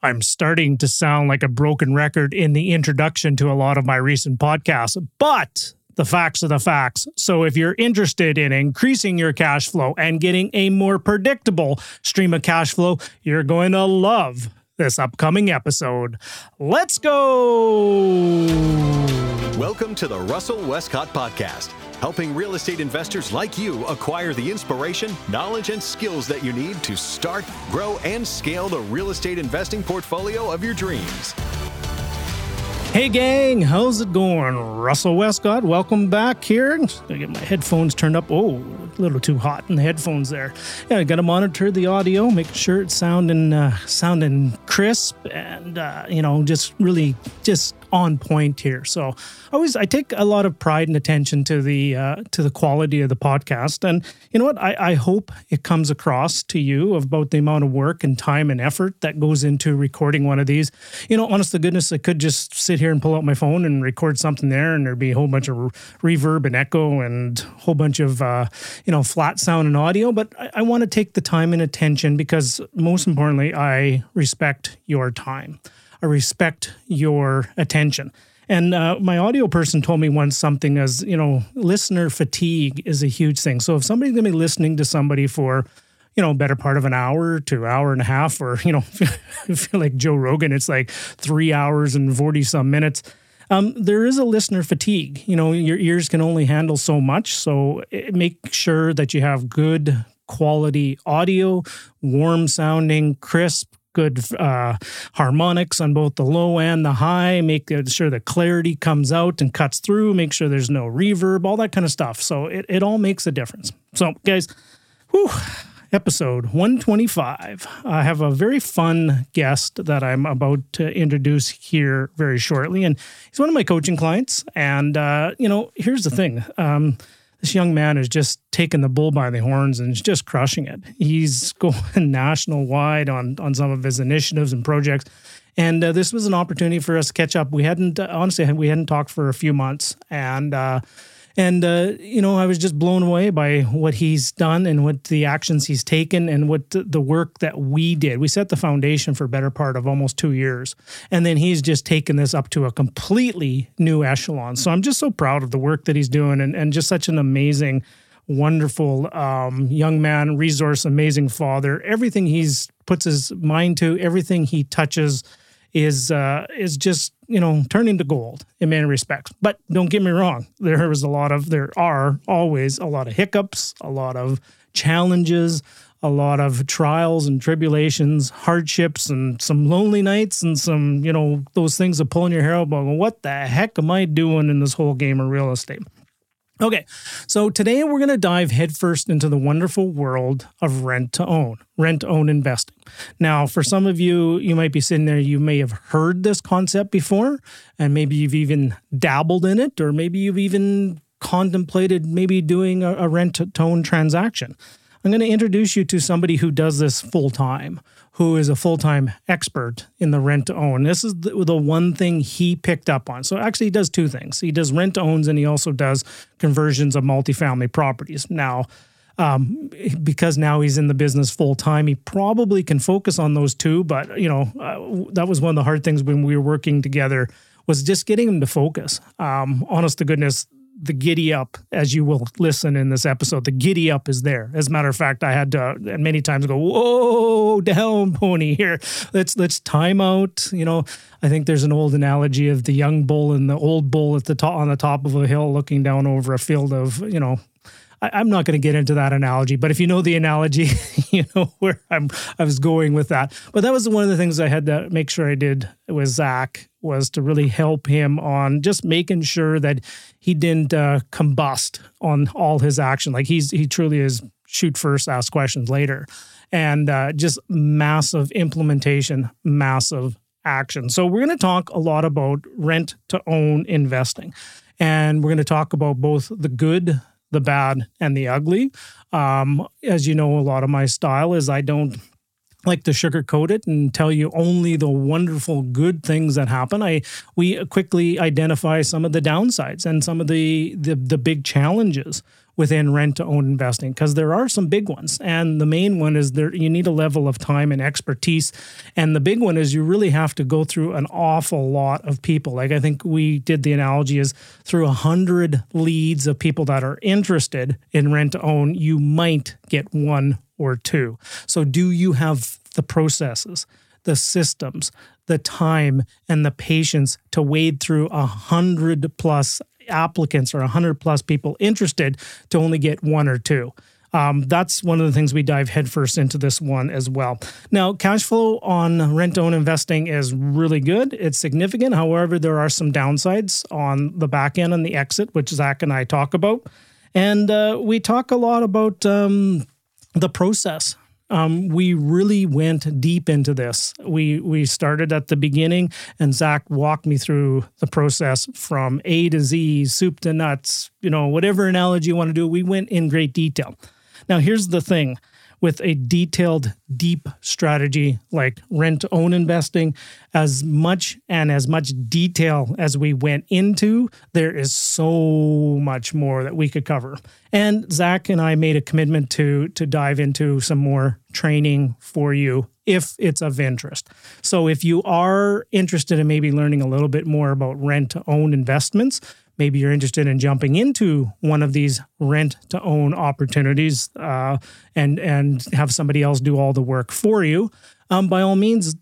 I'm starting to sound like a broken record in the introduction to a lot of my recent podcasts, but the facts are the facts. So if you're interested in increasing your cash flow and getting a more predictable stream of cash flow, you're going to love this upcoming episode. Let's go. Welcome to the Russell Westcott Podcast, helping real estate investors like you acquire the inspiration, knowledge, and skills that you need to start, grow, and scale the real estate investing portfolio of your dreams. Hey, gang, how's it going? Russell Westcott, welcome back here. I'm gonna get my headphones turned up. Oh, a little too hot in the headphones there. Yeah, I got to monitor the audio, make sure it's sounding uh, sounding crisp, and uh, you know, just really just on point here. So I always I take a lot of pride and attention to the uh, to the quality of the podcast, and you know what I, I hope it comes across to you about the amount of work and time and effort that goes into recording one of these. You know, honest to goodness, I could just sit here and pull out my phone and record something there, and there'd be a whole bunch of reverb and echo and a whole bunch of uh, you know flat sound and audio. But I, I want to take the time and attention because most importantly, I respect your time. I respect your attention. And uh, my audio person told me once something as, you know, listener fatigue is a huge thing. So if somebody's going to be listening to somebody for, you know, better part of an hour to hour and a half, or, you know, you're like Joe Rogan, it's like three hours and 40 some minutes. Um, there is a listener fatigue. You know, your ears can only handle so much. So eh, make sure that you have good quality audio, warm sounding, crisp, good uh, harmonics on both the low and the high, make sure the clarity comes out and cuts through, make sure there's no reverb, all that kind of stuff. So it, it all makes a difference. So, guys, whew, episode 125. I have a very fun guest that I'm about to introduce here very shortly. And he's one of my coaching clients. And, uh, you know, here's the thing. Um, this young man is just taking the bull by the horns and just crushing it. He's going national wide on on some of his initiatives and projects. And uh, this was an opportunity for us to catch up. We hadn't, honestly, we hadn't talked for a few months. And uh, and, uh, you know, I was just blown away by what he's done and what the actions he's taken and what the work that we did. We set the foundation for better part of almost two years. And then he's just taken this up to a completely new echelon. So I'm just so proud of the work that he's doing and, and just such an amazing, wonderful um, young man, resource, amazing father. Everything he's puts his mind to, everything he touches is uh, is just you know turn into gold in many respects. But don't get me wrong, there was a lot of there are always a lot of hiccups, a lot of challenges, a lot of trials and tribulations, hardships, and some lonely nights, and some you know those things of pulling your hair out. About what the heck am I doing in this whole game of real estate? Okay, so today we're going to dive headfirst into the wonderful world of rent to own, rent to own investing. Now, for some of you, you might be sitting there, you may have heard this concept before, and maybe you've even dabbled in it, or maybe you've even contemplated maybe doing a, a rent to own transaction. I'm going to introduce you to somebody who does this full time, who is a full time expert in the rent to own. This is the, the, one thing he picked up on. So actually, he does two things. He does rent owns and he also does conversions of multifamily properties. Now, um, because now he's in the business full time, he probably can focus on those two. But you know, uh, that was one of the hard things when we were working together was just getting him to focus. Um, honest to goodness, the giddy up as you will listen in this episode the giddy up is there. As a matter of fact i had to many times go whoa down pony here let's let's time out. You know i think there's an old analogy of the young bull and the old bull at the top on the top of a hill looking down over a field of you know I, am not going to get into that analogy, but if you know the analogy, you know where I'm. I was going with that. But that was one of the things I had to make sure I did with Zach was to really help him on just making sure that he didn't uh, combust on all his action. Like he's he truly is shoot first, ask questions later, and uh, just massive implementation, massive action. So we're going to talk a lot about rent to own investing. And we're going to talk about both the good, the bad and the ugly. Um, as you know, a lot of my style is I don't like to sugarcoat it and tell you only the wonderful good things that happen. I we quickly identify some of the downsides and some of the the, the big challenges within rent to own investing because there are some big ones. And the main one is there you need a level of time and expertise. And the big one is you really have to go through an awful lot of people. Like I think we did the analogy is through a hundred leads of people that are interested in rent to own, you might get one or two. So do you have the processes? the systems, the time, and the patience to wade through a hundred plus applicants or a hundred plus people interested to only get one or two. Um, that's one of the things we dive headfirst into this one as well. Now, cash flow on rent own investing is really good. It's significant. However, there are some downsides on the back end and the exit, which Zach and I talk about. And uh, we talk a lot about um, the process um, we really went deep into this. We we started at the beginning, and Zach walked me through the process from A to Z, soup to nuts. You know, whatever analogy you want to do, we went in great detail. Now, here's the thing: with a detailed, deep strategy like rent own investing, as much and as much detail as we went into, there is so much more that we could cover. And Zach and I made a commitment to to dive into some more training for you if it's of interest. So if you are interested in maybe learning a little bit more about rent to own investments, maybe you're interested in jumping into one of these rent to own opportunities uh, and and have somebody else do all the work for you, um, by all means,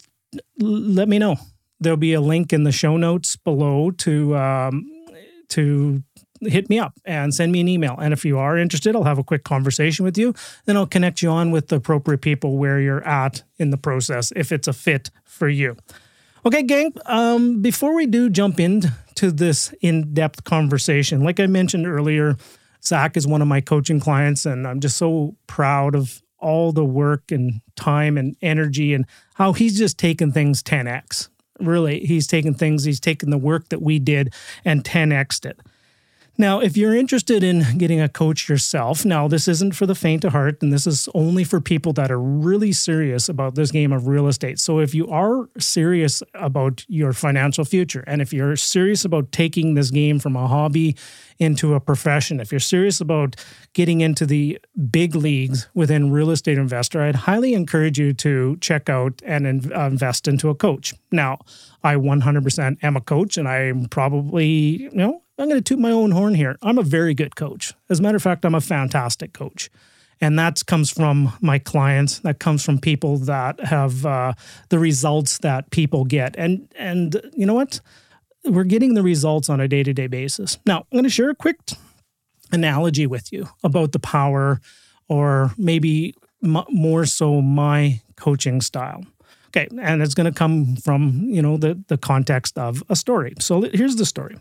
let me know. There'll be a link in the show notes below to um, to hit me up and send me an email. And if you are interested, I'll have a quick conversation with you. Then I'll connect you on with the appropriate people where you're at in the process if it's a fit for you. Okay, gang, um, before we do jump into this in depth conversation, like I mentioned earlier, Zach is one of my coaching clients, and I'm just so proud of all the work and time and energy and how he's just taken things 10x. Really, he's taken things, he's taken the work that we did and 10xed it. Now, if you're interested in getting a coach yourself, now this isn't for the faint of heart, and this is only for people that are really serious about this game of real estate. So, if you are serious about your financial future, and if you're serious about taking this game from a hobby into a profession, if you're serious about getting into the big leagues within real estate investor, I'd highly encourage you to check out and uh, invest into a coach. Now, I 100% am a coach, and I'm probably, you know, I'm going to toot my own horn here. I'm a very good coach. As a matter of fact, I'm a fantastic coach. And that comes from my clients. That comes from people that have uh, the results that people get. And and you know what? We're getting the results on a day to day basis. Now, I'm going to share a quick analogy with you about the power, or maybe m- more so my coaching style. Okay, and it's going to come from you know the the context of a story. So here's the story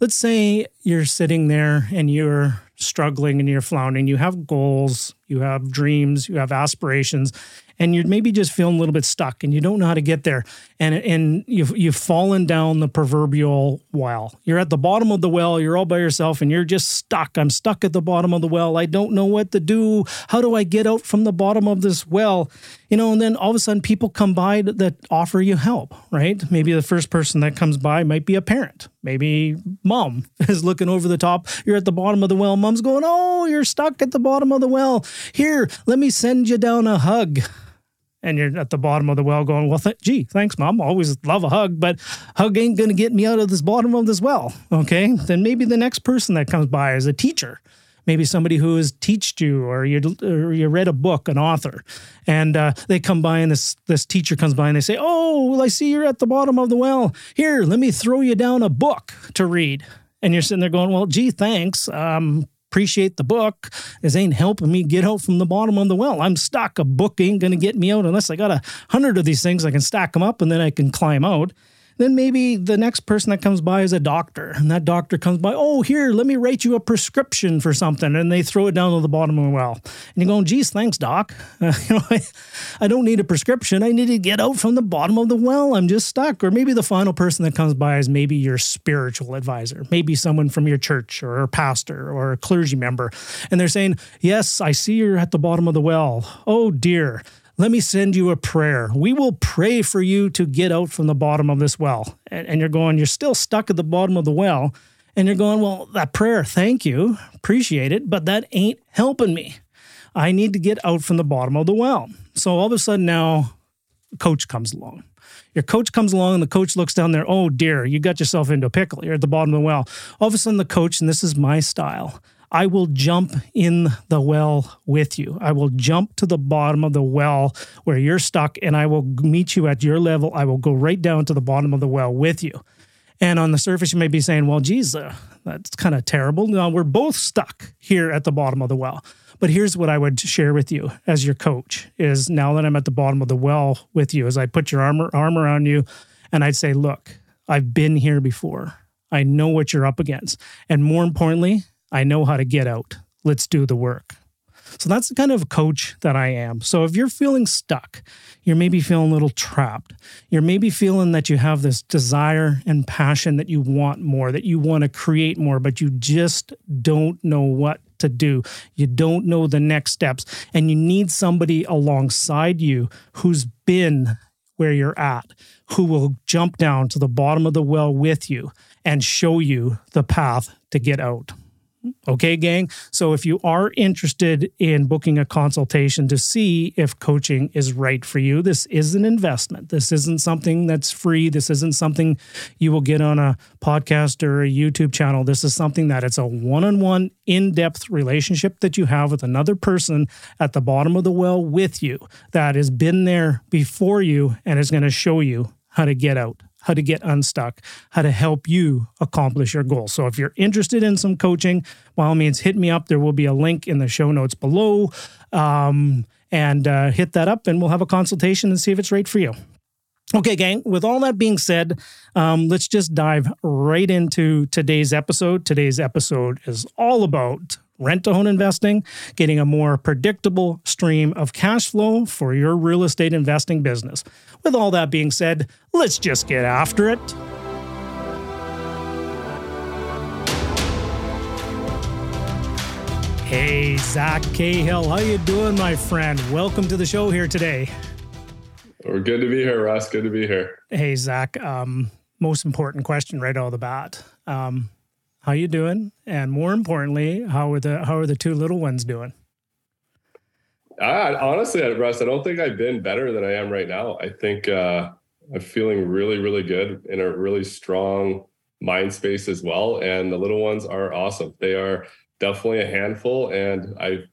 let's say you're sitting there and you're struggling and you're floundering. You have goals, you have dreams, you have aspirations, and you're maybe just feeling a little bit stuck and you don't know how to get there. And and you've you've fallen down the proverbial well. You're at the bottom of the well, you're all by yourself, and you're just stuck. I'm stuck at the bottom of the well. I don't know what to do. How do I get out from the bottom of this well? You know, and then all of a sudden people come by that offer you help, right? Maybe the first person that comes by might be a parent. Maybe mom is looking over the top. You're at the bottom of the well. Mom's going, Oh, you're stuck at the bottom of the well. Here, let me send you down a hug and you're at the bottom of the well going, well, th- gee, thanks, mom. Always love a hug, but hug ain't going to get me out of this bottom of this well. Okay. Then maybe the next person that comes by is a teacher. Maybe somebody who has taught you, or you, or you read a book, an author, and uh, they come by, and this this teacher comes by, and they say, "Oh, well, I see you're at the bottom of the well. Here, let me throw you down a book to read." And you're sitting there going, "Well, gee, thanks. Um, appreciate the book. This ain't helping me get out from the bottom of the well. I'm stuck. A book ain't going to get me out unless I got a hundred of these things. I can stack them up and then I can climb out. Then maybe the next person that comes by is a doctor, and that doctor comes by, oh, here, let me write you a prescription for something, and they throw it down to the bottom of the well. And you're going, geez, thanks, doc. Uh, you know, I, I don't need a prescription. I need to get out from the bottom of the well. I'm just stuck. Or maybe the final person that comes by is maybe your spiritual advisor, maybe someone from your church or a pastor or a clergy member, and they're saying, yes, I see you're at the bottom of the well. Oh dear let me send you a prayer. We will pray for you to get out from the bottom of this well. And, and, you're going, you're still stuck at the bottom of the well. And you're going, well, that prayer, thank you, appreciate it, but that ain't helping me. I need to get out from the bottom of the well. So all of a sudden now, coach comes along. Your coach comes along and the coach looks down there. Oh dear, you got yourself into a pickle. You're at the bottom of the well. All of a sudden, the coach, and this is my style, I will jump in the well with you. I will jump to the bottom of the well where you're stuck and I will meet you at your level. I will go right down to the bottom of the well with you. And on the surface, you may be saying, well, geez, uh, that's kind of terrible. No, we're both stuck here at the bottom of the well. But here's what I would share with you as your coach is now that I'm at the bottom of the well with you, as I put your arm, arm around you, and I'd say, look, I've been here before. I know what you're up against. And more importantly, I know how to get out. Let's do the work. So that's the kind of coach that I am. So if you're feeling stuck, you're maybe feeling a little trapped, you're maybe feeling that you have this desire and passion that you want more, that you want to create more, but you just don't know what to do. You don't know the next steps, and you need somebody alongside you who's been where you're at, who will jump down to the bottom of the well with you and show you the path to get out. Okay, gang. So if you are interested in booking a consultation to see if coaching is right for you, this is an investment. This isn't something that's free. This isn't something you will get on a podcast or a YouTube channel. This is something that it's a one on one, in depth relationship that you have with another person at the bottom of the well with you that has been there before you and is going to show you how to get out how to get unstuck, how to help you accomplish your goals. So if you're interested in some coaching, by all means, hit me up. There will be a link in the show notes below. Um, and uh, hit that up, and we'll have a consultation and see if it's right for you. Okay, gang, with all that being said, um, let's just dive right into today's episode. Today's episode is all about rent to own investing, getting a more predictable stream of cash flow for your real estate investing business. With all that being said, let's just get after it. Hey, Zach Cahill, how you doing, my friend? Welcome to the show here today. We're good to be here, Ross. Good to be here. Hey, Zach. Um, most important question right out of the bat. Um, how you doing? And more importantly, how are the how are the two little ones doing? I, honestly, Russ, I don't think I've been better than I am right now. I think uh, I'm feeling really, really good in a really strong mind space as well. And the little ones are awesome. They are definitely a handful, and I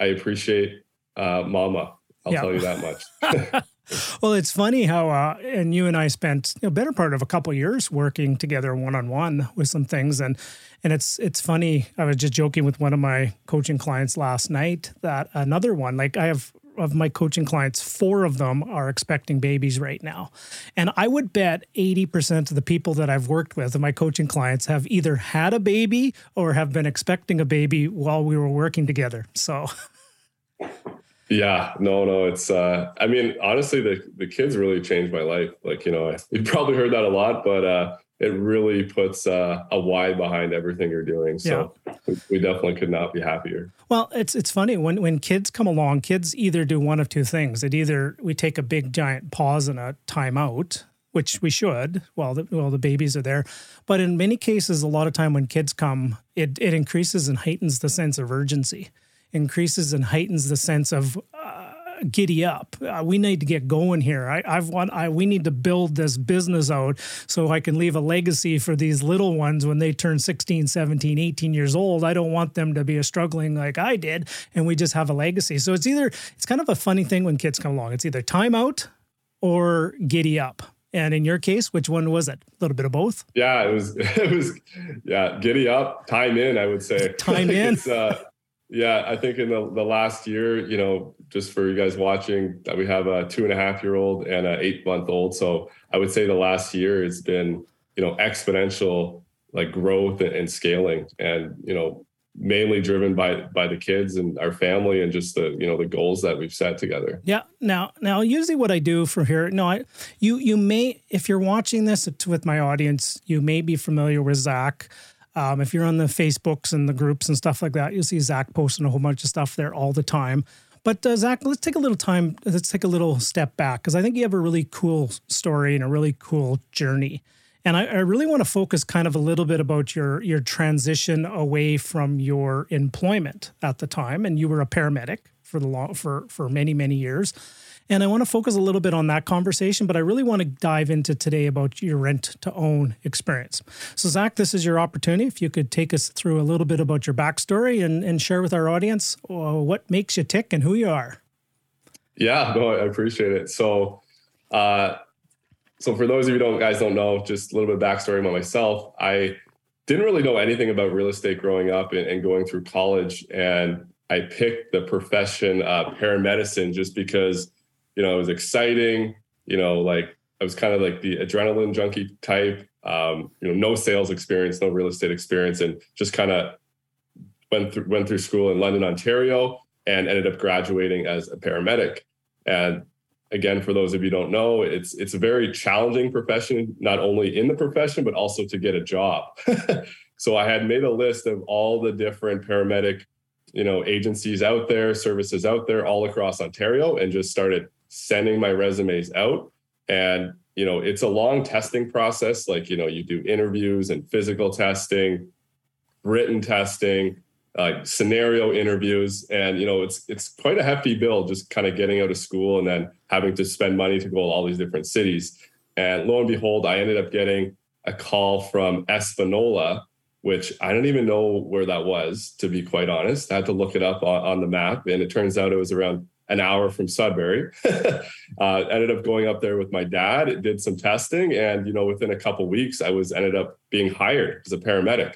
I appreciate uh, Mama. I'll yeah. tell you that much. well, it's funny how, uh, and you and I spent a you know, better part of a couple years working together one on one with some things, and and it's it's funny. I was just joking with one of my coaching clients last night that another one, like I have of my coaching clients, four of them are expecting babies right now. And I would bet 80% of the people that I've worked with, of my coaching clients, have either had a baby or have been expecting a baby while we were working together. So Yeah, no, no, it's uh I mean, honestly, the the kids really changed my life. Like, you know, you probably heard that a lot, but uh it really puts uh, a why behind everything you're doing. So yeah. we definitely could not be happier. Well, it's it's funny when when kids come along, kids either do one of two things. It either we take a big giant pause and a timeout, which we should while the while the babies are there. But in many cases, a lot of time when kids come, it it increases and heightens the sense of urgency increases and heightens the sense of uh, giddy up. Uh, we need to get going here. I, I've want. I we need to build this business out so I can leave a legacy for these little ones when they turn 16, 17, 18 years old. I don't want them to be a struggling like I did, and we just have a legacy. So it's either it's kind of a funny thing when kids come along. It's either timeout or giddy up. And in your case, which one was it? A little bit of both. Yeah, it was. It was. Yeah, giddy up, time in. I would say time in. uh, yeah, I think in the, the last year, you know, just for you guys watching, that we have a two and a half year old and an eight month old. So I would say the last year has been, you know, exponential like growth and scaling, and you know, mainly driven by by the kids and our family and just the you know the goals that we've set together. Yeah. Now, now, usually what I do from here, no, I, you you may if you're watching this with my audience, you may be familiar with Zach. Um, if you're on the Facebooks and the groups and stuff like that, you'll see Zach posting a whole bunch of stuff there all the time. But uh, Zach, let's take a little time. Let's take a little step back because I think you have a really cool story and a really cool journey. And I, I, really want to focus kind of a little bit about your your transition away from your employment at the time, and you were a paramedic for the long for for many many years. And I want to focus a little bit on that conversation, but I really want to dive into today about your rent to own experience. So, Zach, this is your opportunity. If you could take us through a little bit about your backstory and, and share with our audience uh, what makes you tick and who you are. Yeah, no, I appreciate it. So, uh, so for those of you don't guys don't know, just a little bit of backstory about myself. I didn't really know anything about real estate growing up and, and going through college, and I picked the profession uh, paramedicine just because you know it was exciting. You know, like I was kind of like the adrenaline junkie type. Um, you know, no sales experience, no real estate experience, and just kind of went through went through school in London, Ontario, and ended up graduating as a paramedic. And again, for those of you don't know, it's it's a very challenging profession, not only in the profession but also to get a job. so I had made a list of all the different paramedic, you know, agencies out there, services out there, all across Ontario, and just started sending my resumes out. And you know, it's a long testing process. Like you know, you do interviews and physical testing, written testing uh, scenario interviews, and you know it's it's quite a hefty bill just kind of getting out of school and then having to spend money to go to all these different cities. And lo and behold, I ended up getting a call from Espanola, which I don't even know where that was, to be quite honest. I had to look it up on, on the map, and it turns out it was around an hour from Sudbury. uh, ended up going up there with my dad, did some testing, and you know, within a couple weeks, I was ended up being hired as a paramedic.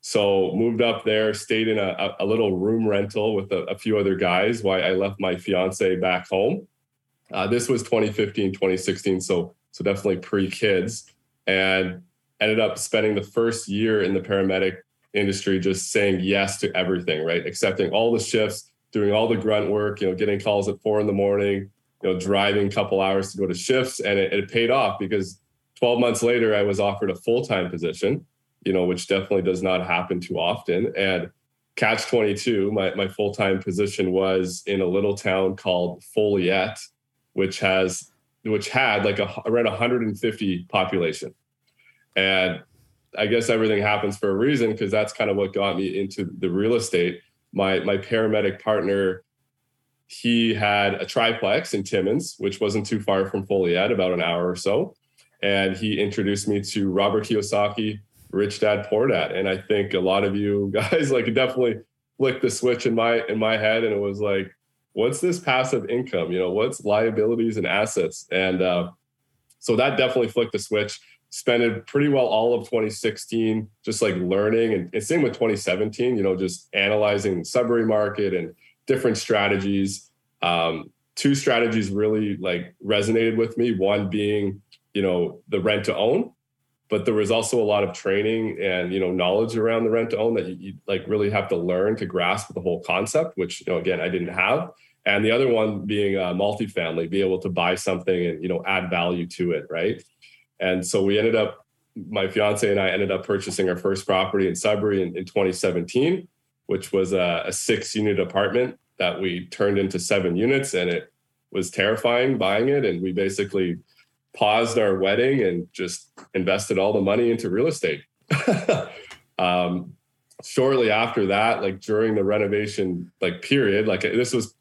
So moved up there, stayed in a, a little room rental with a, a, few other guys while I left my fiance back home. Uh, this was 2015, 2016, so so definitely pre-kids, and ended up spending the first year in the paramedic industry just saying yes to everything, right? Accepting all the shifts, doing all the grunt work, you know, getting calls at four in the morning, you know, driving a couple hours to go to shifts, and it, it paid off because 12 months later I was offered a full-time position you know, which definitely does not happen too often. And Catch 22, my, my full time position was in a little town called Foleyet, which has which had like a, around 150 population. And I guess everything happens for a reason because that's kind of what got me into the real estate. My my paramedic partner, he had a triplex in Timmins, which wasn't too far from Foleyet, about an hour or so. And he introduced me to Robert Kiyosaki, rich dad poor dad. And i think a lot of you guys like definitely flicked the switch in my in my head and it was like what's this passive income? You know what's liabilities and assets? And uh, so that definitely flicked the switch spent pretty well all of 2016 just like learning and, and same with 2017 you know just analyzing the Sudbury market and different strategies. Um, two strategies really like resonated with me one being you know the rent to own but there was also a lot of training and you know knowledge around the rent to own that you, you, like really have to learn to grasp the whole concept which you know again i didn't have. And the other one being a multifamily be able to buy something and you know add value to it right and so we ended up my fiance and i ended up purchasing our first property in sudbury in, in 2017 which was a, a six unit apartment that we turned into seven units and it was terrifying buying it and we basically paused our wedding and just invested all the money into real estate. um, shortly after that, like during the renovation like period, like this was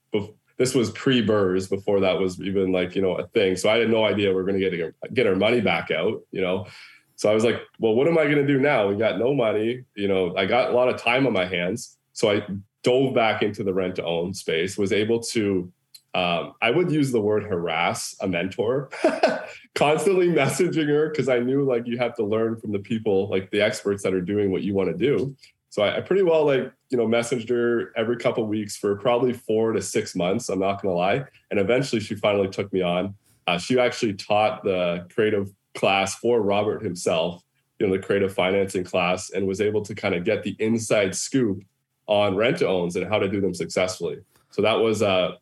this was pre BRRRR before that was even like you know a thing. So I had no idea we are going to get get our money back out. You know, so I was like, well, what am I going to do now? We got no money. You know, I got a lot of time on my hands, so I dove back into the rent to own space. Was able to um, I would use the word harass a mentor, constantly messaging her because I knew like you have to learn from the people, like the experts that are doing what you want to do. So I, I, pretty well like you know messaged her every couple weeks for probably four to six months. I'm not gonna lie, and eventually she finally took me on. Uh, she actually taught the creative class for Robert himself, you know, the creative financing class, and was able to kind of get the inside scoop on rent owns and how to do them successfully. So that was uh,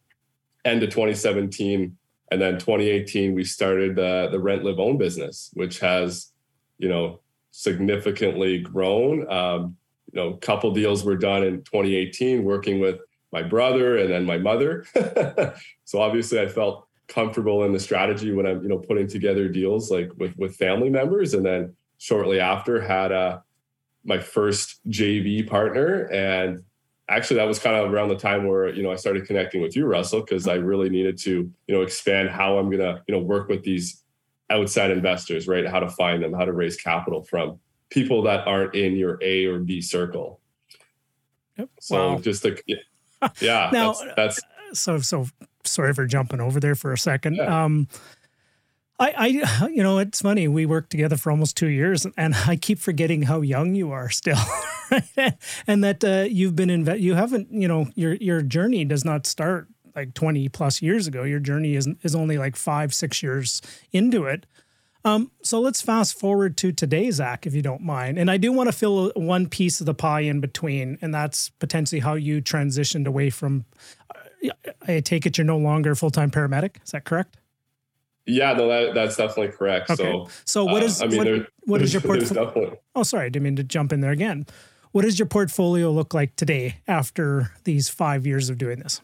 end of 2017 and then 2018 we started uh, the rent live own business which has you know significantly grown um, you know a couple deals were done in 2018 working with my brother and then my mother. So obviously i felt comfortable in the strategy when i'm you know putting together deals like with with family members. And then shortly after had uh, my first JV partner, and actually that was kind of around the time where you know I started connecting with you, Russell, because I really needed to you know expand how I'm gonna you know work with these outside investors, right? How to find them, how to raise capital from people that aren't in your A or B circle. Yep. So Wow. just like yeah, Now- that's, that's so so sorry for jumping over there for a second. Yeah. Um, I, I, you know, it's funny. We worked together for almost two years, and I keep forgetting how young you are still, right? and that uh, you've been in. You haven't, you know, your your journey does not start like twenty plus years ago. Your journey is is only like five six years into it. Um, so let's fast forward to today, Zach, if you don't mind. And I do want to fill one piece of the pie in between, and that's potentially how you transitioned away from. I take it you're no longer a full time paramedic. Is that correct? yeah, no, that, that's definitely correct. Okay. So So what uh, is I mean, what, there, what is your portfolio? Oh, sorry, I didn't mean to jump in there again. What does your portfolio look like today after these five years of doing this?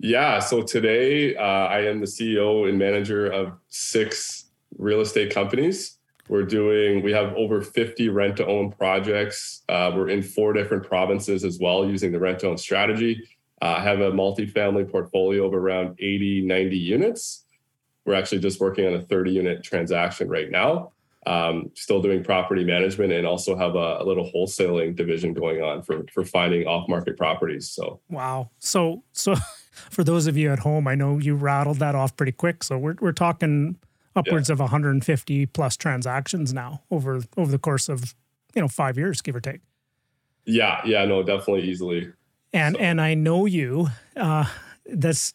Yeah. So today, uh, I am the CEO and manager of six real estate companies. We're doing, we have over 50 rent to own projects. Uh, we're in four different provinces as well using the rent to own strategy. Uh, I have a multifamily portfolio of around 80, 90 units. We're actually just working on a 30 unit transaction right now. Um, still doing property management and also have a, a little wholesaling division going on for, for finding off market properties. So, Wow. So so for those of you at home, I know you rattled that off pretty quick. So we're we're talking upwards of 150 plus transactions now over over the course of you know five years, give or take. yeah, yeah, no, definitely easily. and So- and I know you. Uh, that's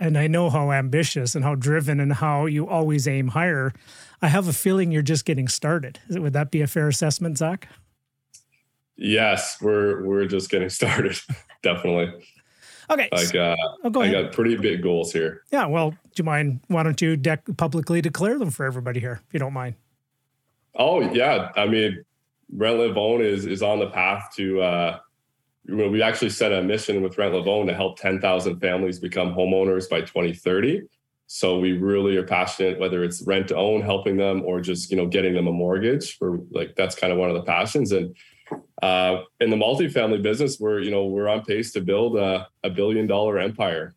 and I know how ambitious and how driven and how you always aim higher. I have a feeling you're just getting started. Is it- Would that be a fair assessment, Zach? Yes, we're we're just getting started. Definitely. Okay. Like uh, oh, go I got pretty big goals here. yeah. Well, do you mind? Why don't you dec- publicly declare them for everybody here, if you don't mind? Oh yeah, I mean, Rent Live Own is is on the path to. Uh, we actually set a mission with Rent Live Own to help 10,000 families become homeowners by 2030. So we really are passionate, whether it's rent to own, helping them, or just you know getting them a mortgage. We're like that's kind of one of the passions. And uh, in the multifamily business, we're you know we're on pace to build a, a billion dollar empire.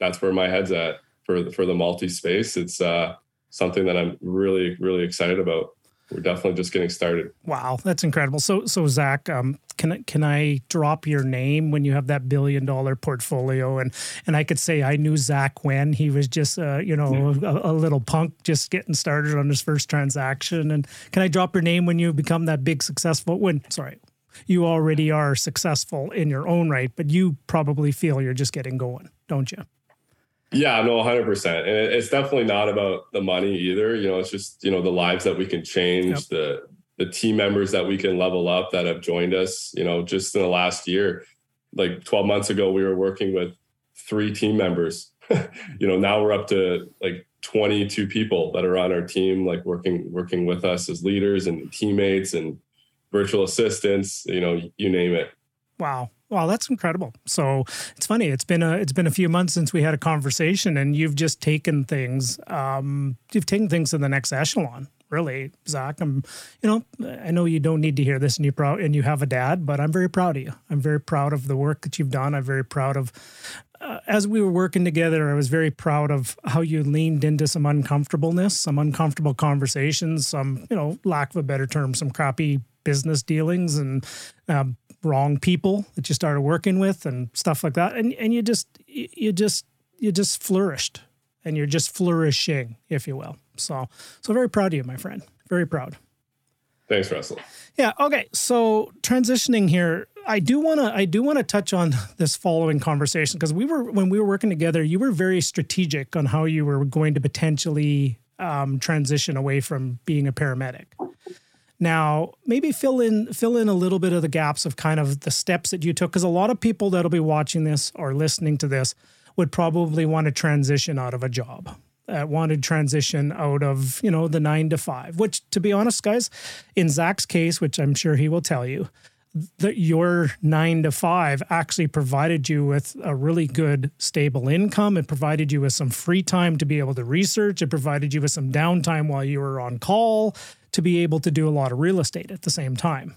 That's where my head's at for the, for the multi space. It's uh, something that I'm really really excited about. We're definitely just getting started. Wow, that's incredible. So, so Zach, um, can I can I drop your name when you have that billion dollar portfolio, and and I could say I knew Zach when he was just uh, you know a, a little punk just getting started on his first transaction, and can I drop your name when you become that big successful? When sorry, you already are successful in your own right, but you probably feel you're just getting going, don't you? Yeah, no, 100%. And it's definitely not about the money either. You know, it's just, you know, the lives that we can change, Yep. the the team members that we can level up that have joined us, you know, just in the last year. Like 12 months ago, we were working with three team members. you know, now we're up to like 22 people that are on our team, like working working with us as leaders and teammates and virtual assistants, you know, you name it. Wow. Wow, that's incredible. So it's funny. It's been a it's been a few months since we had a conversation, and you've just taken things. Um, you've taken things to the next echelon. Really, Zach. I'm. You know, I know you don't need to hear this, and you proud, and you have a dad, but I'm very proud of you. I'm very proud of the work that you've done. I'm very proud of. Uh, as we were working together, I was very proud of how you leaned into some uncomfortableness, some uncomfortable conversations, some, you know, lack of a better term, some crappy business dealings and um, wrong people that you started working with and stuff like that. And and you just you just you just flourished and you're just flourishing, if you will. So so very proud of you, my friend. Very proud. Thanks, Russell. Yeah. Okay. So transitioning here, I do want to I do want to touch on this following conversation because we were when we were working together, you were very strategic on how you were going to potentially um, transition away from being a paramedic. Now, maybe fill in fill in a little bit of the gaps of kind of the steps that you took because a lot of people that'll be watching this or listening to this would probably want to transition out of a job. Uh, wanted transition out of you know the nine to five which to be honest guys in zach's case which i'm sure he will tell you that your nine to five actually provided you with a really good stable income. It provided you with some free time to be able to research. It provided you with some downtime while you were on call to be able to do a lot of real estate at the same time.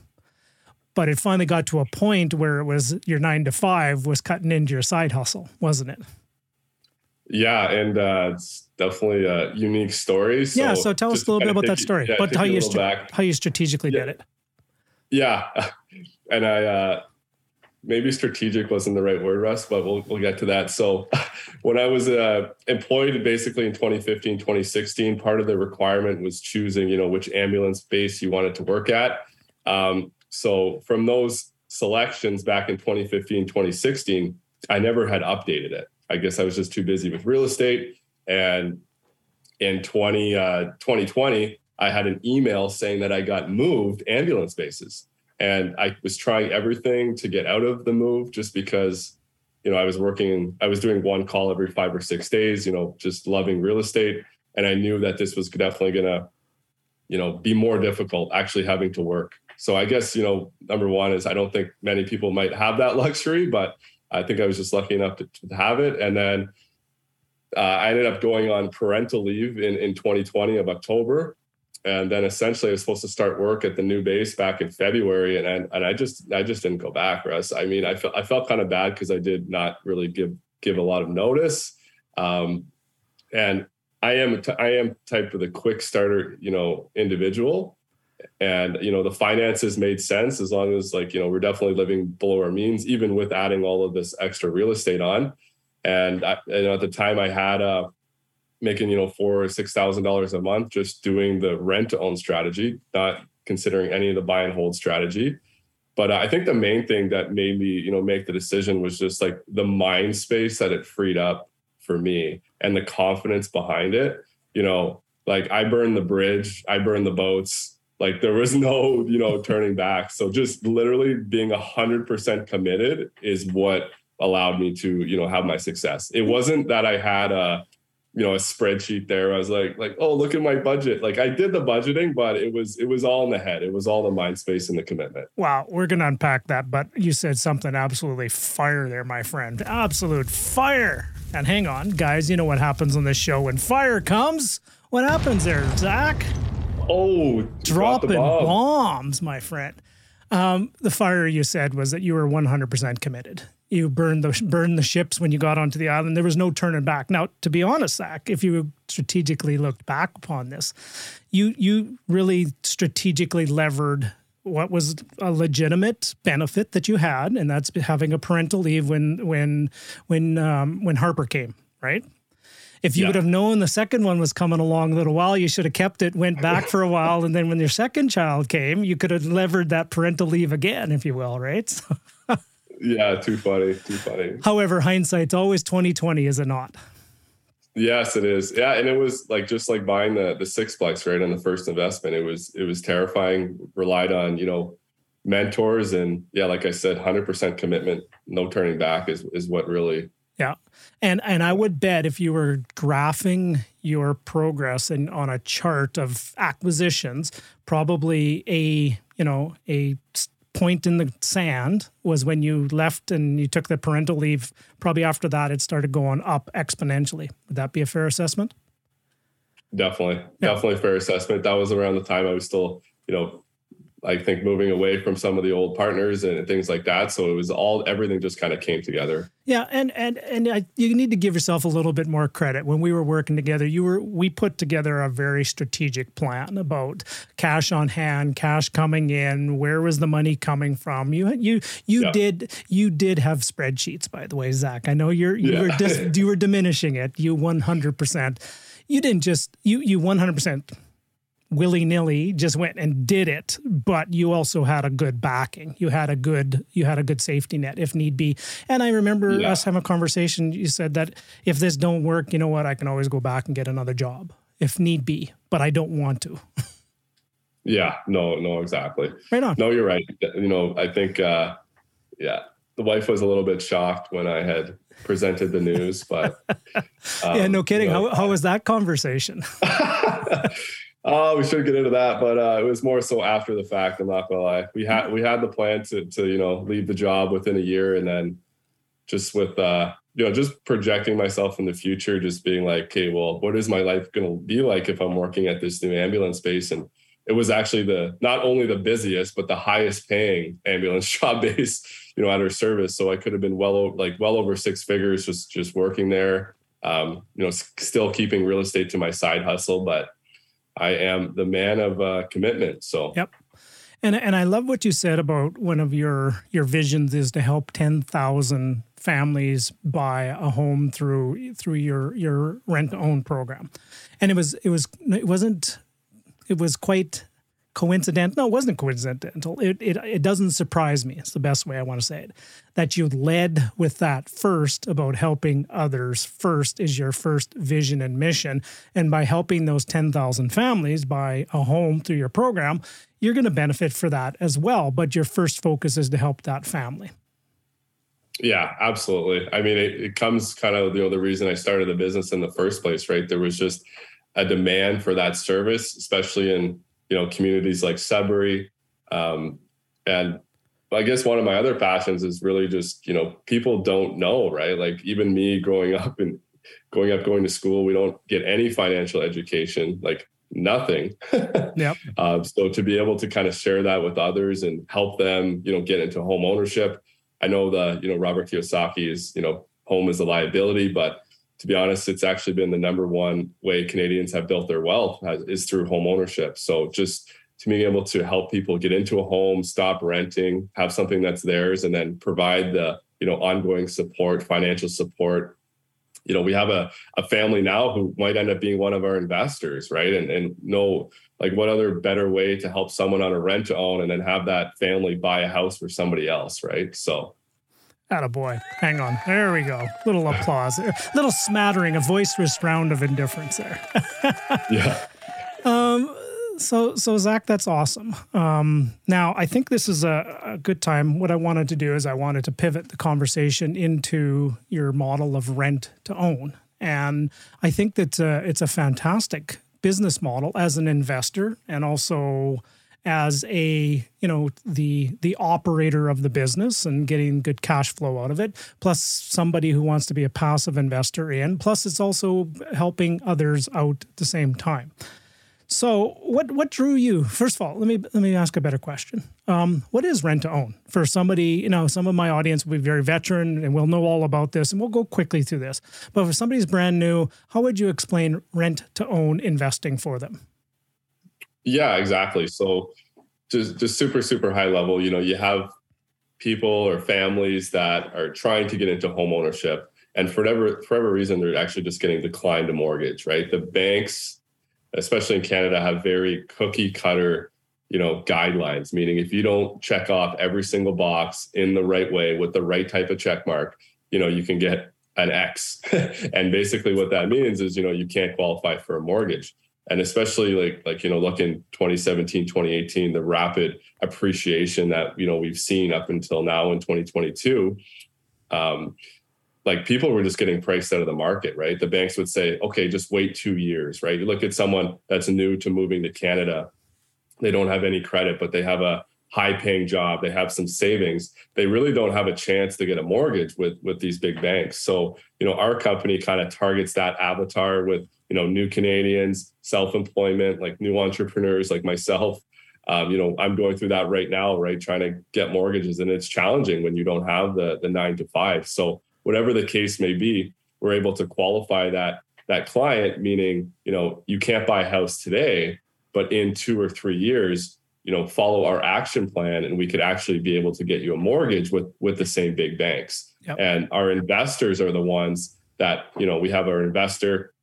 But it finally got to a point where it was your nine to five was cutting into your side hustle, wasn't it? Yeah, and uh, it's definitely a unique story. So yeah, so tell us a little bit about that story, yeah, but how you how you strategically yeah. did it. Yeah, and I uh, maybe strategic wasn't the right word, Russ, but we'll we'll get to that. So, when I was uh, employed, basically in 2015, 2016, part of the requirement was choosing, you know, which ambulance base you wanted to work at. Um, so, from those selections back in 2015, 2016, I never had updated it. I guess I was just too busy with real estate. And in 20, uh, 2020, I had an email saying that I got moved ambulance bases. And I was trying everything to get out of the move just because, you know, I was working, I was doing one call every five or six days, you know, just loving real estate. And I knew that this was definitely going to, you know, be more difficult actually having to work. So I guess, you know, number one is I don't think many people might have that luxury, but I think I was just lucky enough to, to have it. And then uh, I ended up going on parental leave in, in 2020 of October. And then essentially I was supposed to start work at the new base back in February. And, and, and I just, I just didn't go back, Russ. I mean, I felt, I felt kind of bad because I did not really give, give a lot of notice. Um, and I am, I am type of the quick starter, you know, individual and you know the finances made sense as long as like you know we're definitely living below our means even with adding all of this extra real estate on and, I, and at the time i had uh making you know four or six thousand dollars a month just doing the rent to own strategy not considering any of the buy and hold strategy. But uh, i think the main thing that made me you know make the decision was just like the mind space that it freed up for me and the confidence behind it. You know like i burned the bridge i burned the boats like there was no you know turning back. So just literally being a hundred percent committed is what allowed me to you know have my success. It wasn't that i had a you know a spreadsheet there. I was like like oh look at my budget. Like i did the budgeting but it was it was all in the head. It was all the mind space and the commitment. Wow we're gonna unpack that but you said something absolutely fire there my friend. Absolute fire. And hang on guys you know what happens on this show when fire comes? What happens there zach? Oh, dropping bomb. bombs, my friend. Um, the fire you said was that you were 100% committed. You burned the burned the ships when you got onto the island. There was no turning back. Now, to be honest, Zach, if you strategically looked back upon this, you you really strategically levered what was a legitimate benefit that you had, and that's having a parental leave when when when um, when Harper came, right? If you yeah. would have known the second one was coming along a little while, you should have kept it, went back for a while, and then when your second child came, you could have levered that parental leave again, if you will, right? So yeah, too funny, too funny. However, hindsight's always twenty twenty, is it not? Yes, it is. Yeah, and it was like just like buying the the sixplex right on the first investment. It was it was terrifying. Relied on you know mentors and yeah, like I said, hundred percent commitment, no turning back is is what really yeah. And and I would bet if you were graphing your progress and on a chart of acquisitions, probably a, you know, a point in the sand was when you left and you took the parental leave. Probably after that it started going up exponentially. Would that be a fair assessment? Definitely. Yeah. Definitely fair assessment. That was around the time I was still, you know, I think moving away from some of the old partners and things like that. So it was all everything just kind of came together. Yeah, and and and I, you need to give yourself a little bit more credit. When we were working together, you were we put together a very strategic plan about cash on hand, cash coming in, where was the money coming from. You you you yeah. did you did have spreadsheets, by the way, Zach. I know you're you yeah. were dis, you were diminishing it. You one hundred percent. You didn't just you you one hundred percent willy nilly just went and did it, but you also had a good backing. You had a good you had a good safety net if need be. And I remember yeah. us having a conversation. You said that if this don't work, you know what, I can always go back and get another job if need be, but I don't want to. yeah, no, no, exactly. Right on. No, you're right. You know, I think uh yeah, the wife was a little bit shocked when I had presented the news, but um, yeah, no kidding. You know, how how was that conversation? Oh, we should get into that, but uh, it was more so after the fact. I'm not gonna lie. We had we had the plan to to you know leave the job within a year, and then just with uh, you know just projecting myself in the future, just being like, okay, well, what is my life gonna be like if I'm working at this new ambulance base? And it was actually the not only the busiest but the highest paying ambulance job base you know at our service so i could have been well like well over six figures just just working there um, you know still keeping real estate to my side hustle but i am the man of uh, commitment so yep and and I love what you said about one of your your visions is to help 10,000 families buy a home through through your your rent own program. And it was it was it wasn't it was quite coincidental. No, it wasn't coincidental. It, it, it doesn't surprise me. It's the best way I want to say it. That you led with that first about helping others first is your first vision and mission. And by helping those 10,000 families buy a home through your program, you're going to benefit for that as well. But your first focus is to help that family. Yeah, absolutely. I mean, it, it comes kind of you know the reason I started the business in the first place, right? There was just a demand for that service, especially in you know communities like Sudbury, um, and I guess one of my other passions is really just you know people don't know, right? Like even me growing up and going up going to school, we don't get any financial education, like nothing. yep. Uh, so to be able to kind of share that with others and help them, you know, get into home ownership I know the, you know, Robert Kiyosaki is, you know, home is a liability, but to be honest, it's actually been the number one way Canadians have built their wealth is through home ownership. So just to being able to help people get into a home, stop renting, have something that's theirs, and then provide the, you know, ongoing support, financial support. You know, we have a, a family now who might end up being one of our investors, right? And and know like what other better way to help someone on a rent to own and then have that family buy a house for somebody else right so boy. Hang on. There we go. Little applause. Little smattering, a voiceless round of indifference there. yeah. Um, so, so Zach, that's awesome. Um, now, I think this is a, a, good time. What I wanted to do is I wanted to pivot the conversation into your model of rent to own, and I think that uh, it's a fantastic business model as an investor and also as a you know the the operator of the business and getting good cash flow out of it plus somebody who wants to be a passive investor in plus it's also helping others out at the same time. So what what drew you? First of all let me let me ask a better question. Um, what is rent to own? For somebody you know some of my audience will be very veteran and will know all about this and we'll go quickly through this. But for somebody's brand new how would you explain rent to own investing for them yeah, exactly. So just just super super high level, you know, you have people or families that are trying to get into home ownership and for whatever for whatever reason they're actually just getting declined a mortgage, right? The banks especially in Canada have very cookie cutter you know guidelines meaning if you don't check off every single box in the right way with the right type of check mark you know you can get an x and basically what that means is you know you can't qualify for a mortgage and especially like like you know look in 2017 2018 the rapid appreciation that you know we've seen up until now in 2022 um, like people were just getting priced out of the market right? The banks would say okay just wait two years right? You look at someone that's new to moving to canada they don't have any credit but they have a high paying job they have some savings they really don't have a chance to get a mortgage with with these big banks. So you know our company kind of targets that avatar with you know new canadians self-employment like new entrepreneurs like myself. Um, you know i'm going through that right now right trying to get mortgages and it's challenging when you don't have the the nine to five. So whatever the case may be we're able to qualify that that client meaning you know you can't buy a house today but in two or three years you know follow our action plan and we could actually be able to get you a mortgage with with the same big banks yep. and our investors are the ones that you know we have our investor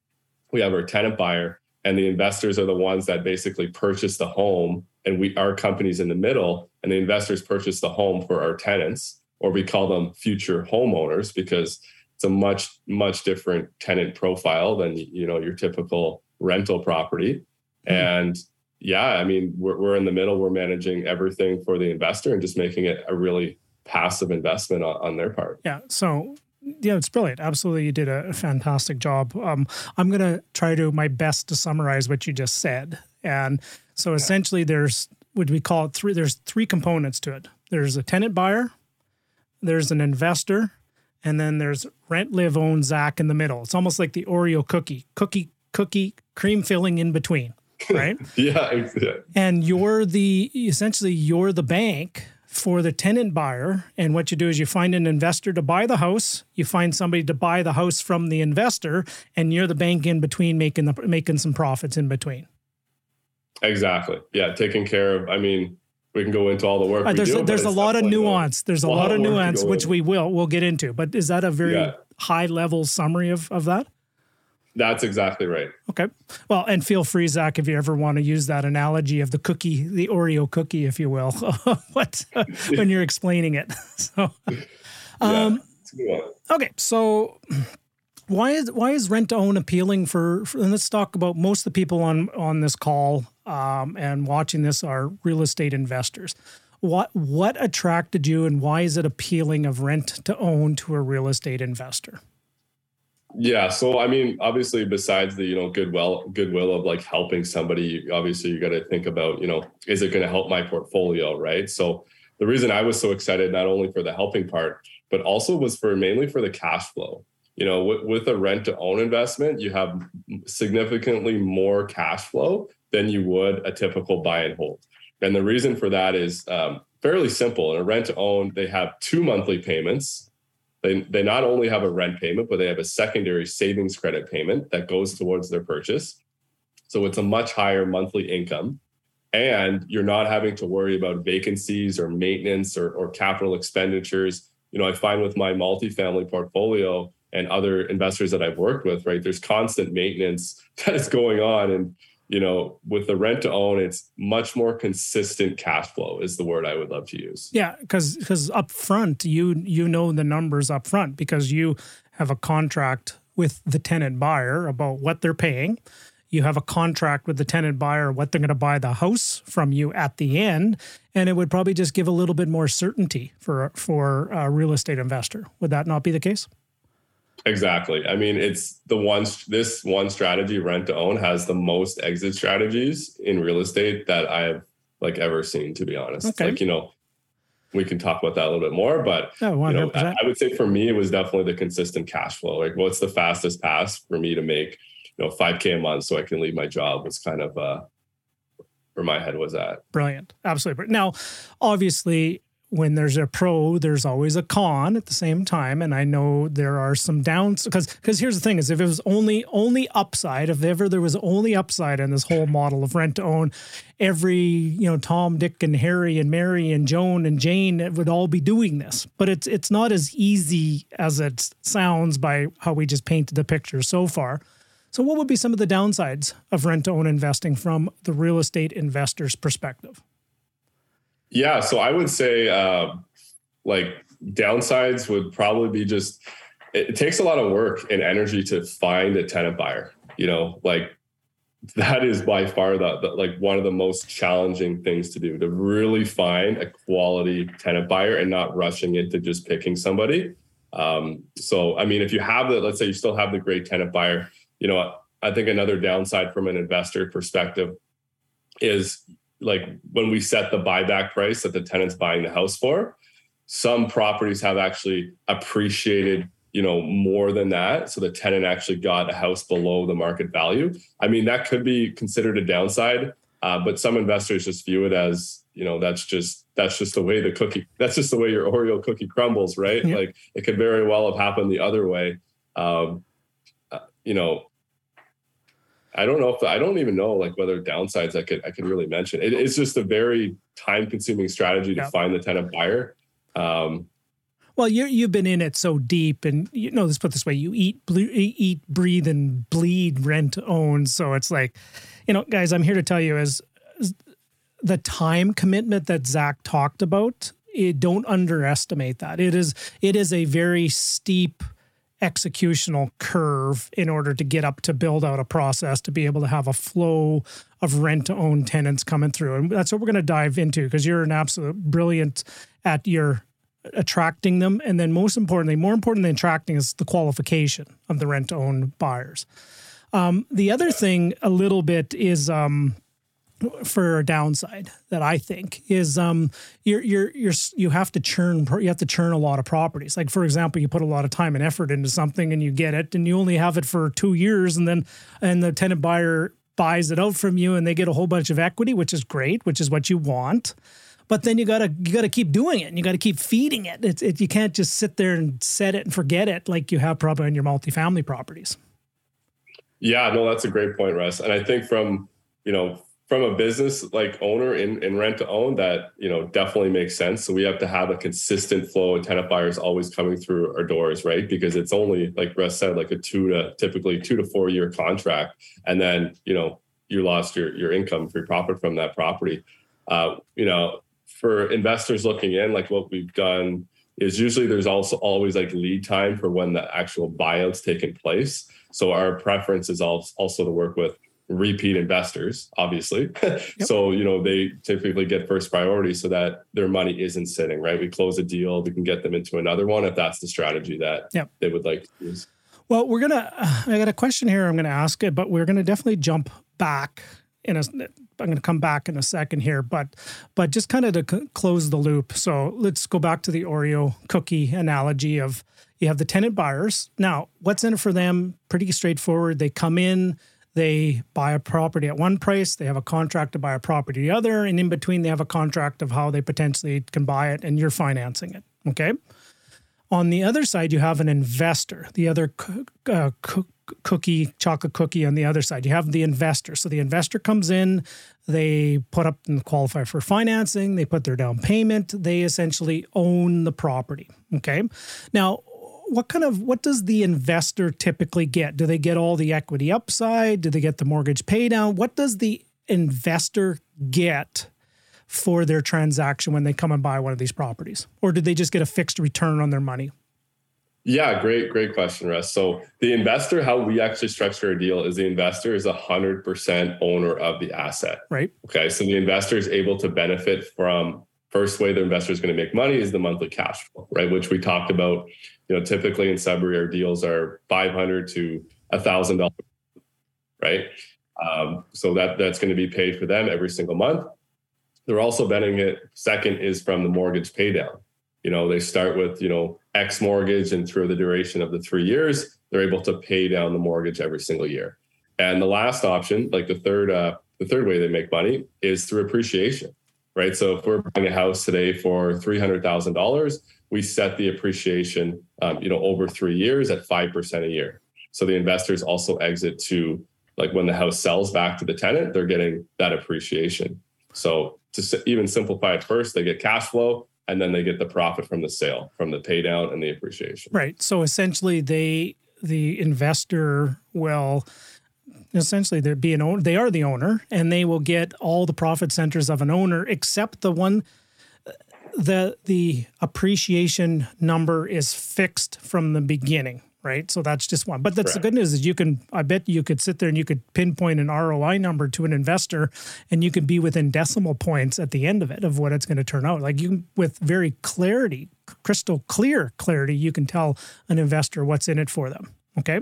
we have our tenant buyer and the investors are the ones that basically purchase the home and we our company's in the middle and the investors purchase the home for our tenants or we call them future homeowners because it's a much much different tenant profile than you know your typical rental property mm-hmm. and yeah i mean we're, we're in the middle we're managing everything for the investor and just making it a really passive investment on, on their part yeah so yeah, it's brilliant. Absolutely, you did a fantastic job. Um, I'm going to try to my best to summarize what you just said. And so, yeah. essentially, there's what we call it three. There's three components to it. There's a tenant buyer, there's an investor, and then there's rent, live, own, Zach in the middle. It's almost like the Oreo cookie, cookie, cookie, cream filling in between. Right? yeah, exactly. And you're the essentially you're the bank for the tenant buyer. And what you do is you find an investor to buy the house, you find somebody to buy the house from the investor, and you're the bank in between making the making some profits in between. Exactly. Yeah, taking care of. I mean, we can go into all the work. Uh, there's do, a, there's a lot of nuance. There's a, lot, of nuance, which in. we will we'll get into. But is that a very Yeah. high level summary of of that? That's exactly right. Okay. Well, and feel free, Zach, if you ever want to use that analogy of the cookie, the Oreo cookie, if you will, what when you're explaining it. So, um, yeah, it's a good one. okay, so why is why is rent to own appealing for, for? And let's talk about most of the people on on this call um, and watching this are real estate investors. What what attracted you, and why is it appealing of rent to own to a real estate investor? Yeah. So I mean, obviously, besides the you know goodwill goodwill of like helping somebody, obviously you got to think about you know is it going to help my portfolio, right? So the reason I was so excited not only for the helping part, but also was for mainly for the cash flow. You know, with, with a rent to own investment, you have significantly more cash flow than you would a typical buy and hold. And the reason for that is um, fairly simple. In a rent to own, they have two monthly payments they, they not only have a rent payment, but they have a secondary savings credit payment that goes towards their purchase. So it's a much higher monthly income. And you're not having to worry about vacancies or maintenance or, or capital expenditures. You know, I find with my multifamily portfolio and other investors that I've worked with, right, there's constant maintenance that is going on. And you know, with the rent to own, it's much more consistent cash flow is the word I would love to use. Yeah, because because up front, you you know the numbers up front because you have a contract with the tenant buyer about what they're paying. You have a contract with the tenant buyer what they're going to buy the house from you at the end, and it would probably just give a little bit more certainty for for a real estate investor. Would that not be the case? Exactly. I mean, it's the one, this one strategy, rent to own, has the most exit strategies in real estate that I've like ever seen, to be honest. Okay. Like, you know, we can talk about that a little bit more, but Oh, you know, I, I would say for me, it was definitely the consistent cash flow. Like, what's the fastest pass for me to make, you know, 5K a month so I can leave my job was kind of uh, where my head was at. Brilliant. Absolutely. Now, obviously, when there's a pro, there's always a con at the same time. And I know there are some downs because because here's the thing is if it was only only upside, if ever there was only upside in this whole model of rent to own, every, you know, Tom, Dick, and Harry and Mary and Joan and Jane would all be doing this. But it's it's not as easy as it sounds by how we just painted the picture so far. So what would be some of the downsides of rent to own investing from the real estate investor's perspective? Yeah, so I would say uh, like downsides would probably be just it, takes a lot of work and energy to find a tenant buyer. You know, like that is by far the, the like one of the most challenging things to do to really find a quality tenant buyer and not rushing into just picking somebody. Um, so I mean, if you have the let's say you still have the great tenant buyer, you know, I think another downside from an investor perspective is like when we set the buyback price that the tenant's buying the house for some properties have actually appreciated you know more than that. So the tenant actually got a house below the market value. I mean that could be considered a downside uh, but some investors just view it as you know that's just that's just the way the cookie that's just the way your oreo cookie crumbles right? Yeah. like it could very well have happened the other way. Um, uh, you know I don't know if I don't even know like whether downsides I could I could really mention. It, it's just a very time consuming strategy to Yeah. find the tenant buyer. Um, Well, you you've been in it so deep, and you know, let's put this way: you eat, ble- eat, breathe, and bleed rent own. So it's like, you know, guys, I'm here to tell you is is the time commitment that Zach talked about. It, don't underestimate that. It is it is a very steep executional curve in order to get up to build out a process to be able to have a flow of rent to own tenants coming through. And that's what we're going to dive into because you're an absolute brilliant at your attracting them. And then most importantly more important than attracting is the qualification of the rent to own buyers. Um, the other thing a little bit is um, for a downside that I think is um you're you're you're you have to churn you have to churn a lot of properties. Like for example, you put a lot of time and effort into something and you get it and you only have it for 2 years and then and the tenant buyer buys it out from you and they get a whole bunch of equity, which is great, which is what you want. But then you gotta you gotta keep doing it and you gotta keep feeding it. It's it, you can't just sit there and set it and forget it like you have probably on your multifamily properties. Yeah, no, that's a great point, Russ. And I think from you know from a business like owner in, in rent to own that you know definitely makes sense. So we have to have a consistent flow of tenant buyers always coming through our doors right? Because it's only like russ said like a two to typically two to four year contract. And then you know you lost your your income free profit from that property. Uh, you know for investors looking in like what we've done is usually there's also always like lead time for when the actual buyout's taking place. So our preference is also to work with repeat investors, obviously. Yep. so, you know, they typically get first priority so that their money isn't sitting, right? We close a deal, we can get them into another one if that's the strategy that yep. they would like to use. Well, we're going to, I got a question here I'm going to ask it, but we're going to definitely jump back in a, I'm going to come back in a second here, but but just kind of to c- close the loop. So let's go back to the Oreo cookie analogy of you have the tenant buyers. Now, what's in it for them? Pretty straightforward. They come in, they buy a property at one price, they have a contract to buy a property the other, and in between they have a contract of how they potentially can buy it, and you're financing it. Okay. On the other side, you have an investor, the other uh, cookie, chocolate cookie on the other side. You have the investor. So the investor comes in, they put up and qualify for financing, they put their down payment, they essentially own the property. Okay. Now, what kind of what does the investor typically get? Do they get all the equity upside? Do they get the mortgage pay down? What does the investor get for their transaction when they come and buy one of these properties? Or do they just get a fixed return on their money? Yeah, great, great question, Russ. So the investor, how we actually structure a deal is the investor is a hundred percent owner of the asset. Right. Okay. So the investor is able to benefit from first way the investor is going to make money is the monthly cash flow, right? Which we talked about you know, typically in Sudbury, our deals are 500 to a thousand dollars, right? Um, so that that's going to be paid for them every single month. They're also betting it. Second is from the mortgage paydown. You know, they start with you know X mortgage, and through the duration of the three years, they're able to pay down the mortgage every single year. And the last option, like the third, uh, the third way they make money is through appreciation, right? So if we're buying a house today for three hundred thousand dollars, we set the appreciation, um, you know, over three years at five percent a year. So the investors also exit to like when the house sells back to the tenant, they're getting that appreciation. So to even simplify it first, they get cash flow and then they get the profit from the sale, from the pay down and the appreciation. Right. So essentially, they the investor will essentially they be an owner. They are the owner, and they will get all the profit centers of an owner, except the one uh, the the appreciation number is fixed from the beginning, right? So that's just one. But that's Correct. the good news is you can I bet you could sit there and you could pinpoint an ROI number to an investor and you could be within decimal points at the end of it of what it's going to turn out. Like you with very clarity, crystal clear clarity, you can tell an investor what's in it for them. Okay?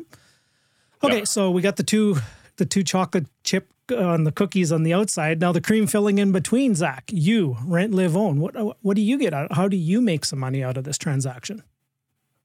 Okay, yeah. so we got the two the two chocolate chip on the cookies on the outside. Now the cream filling in between, Zach, you rent, live, own. What what do you get out? How do you make some money out of this transaction?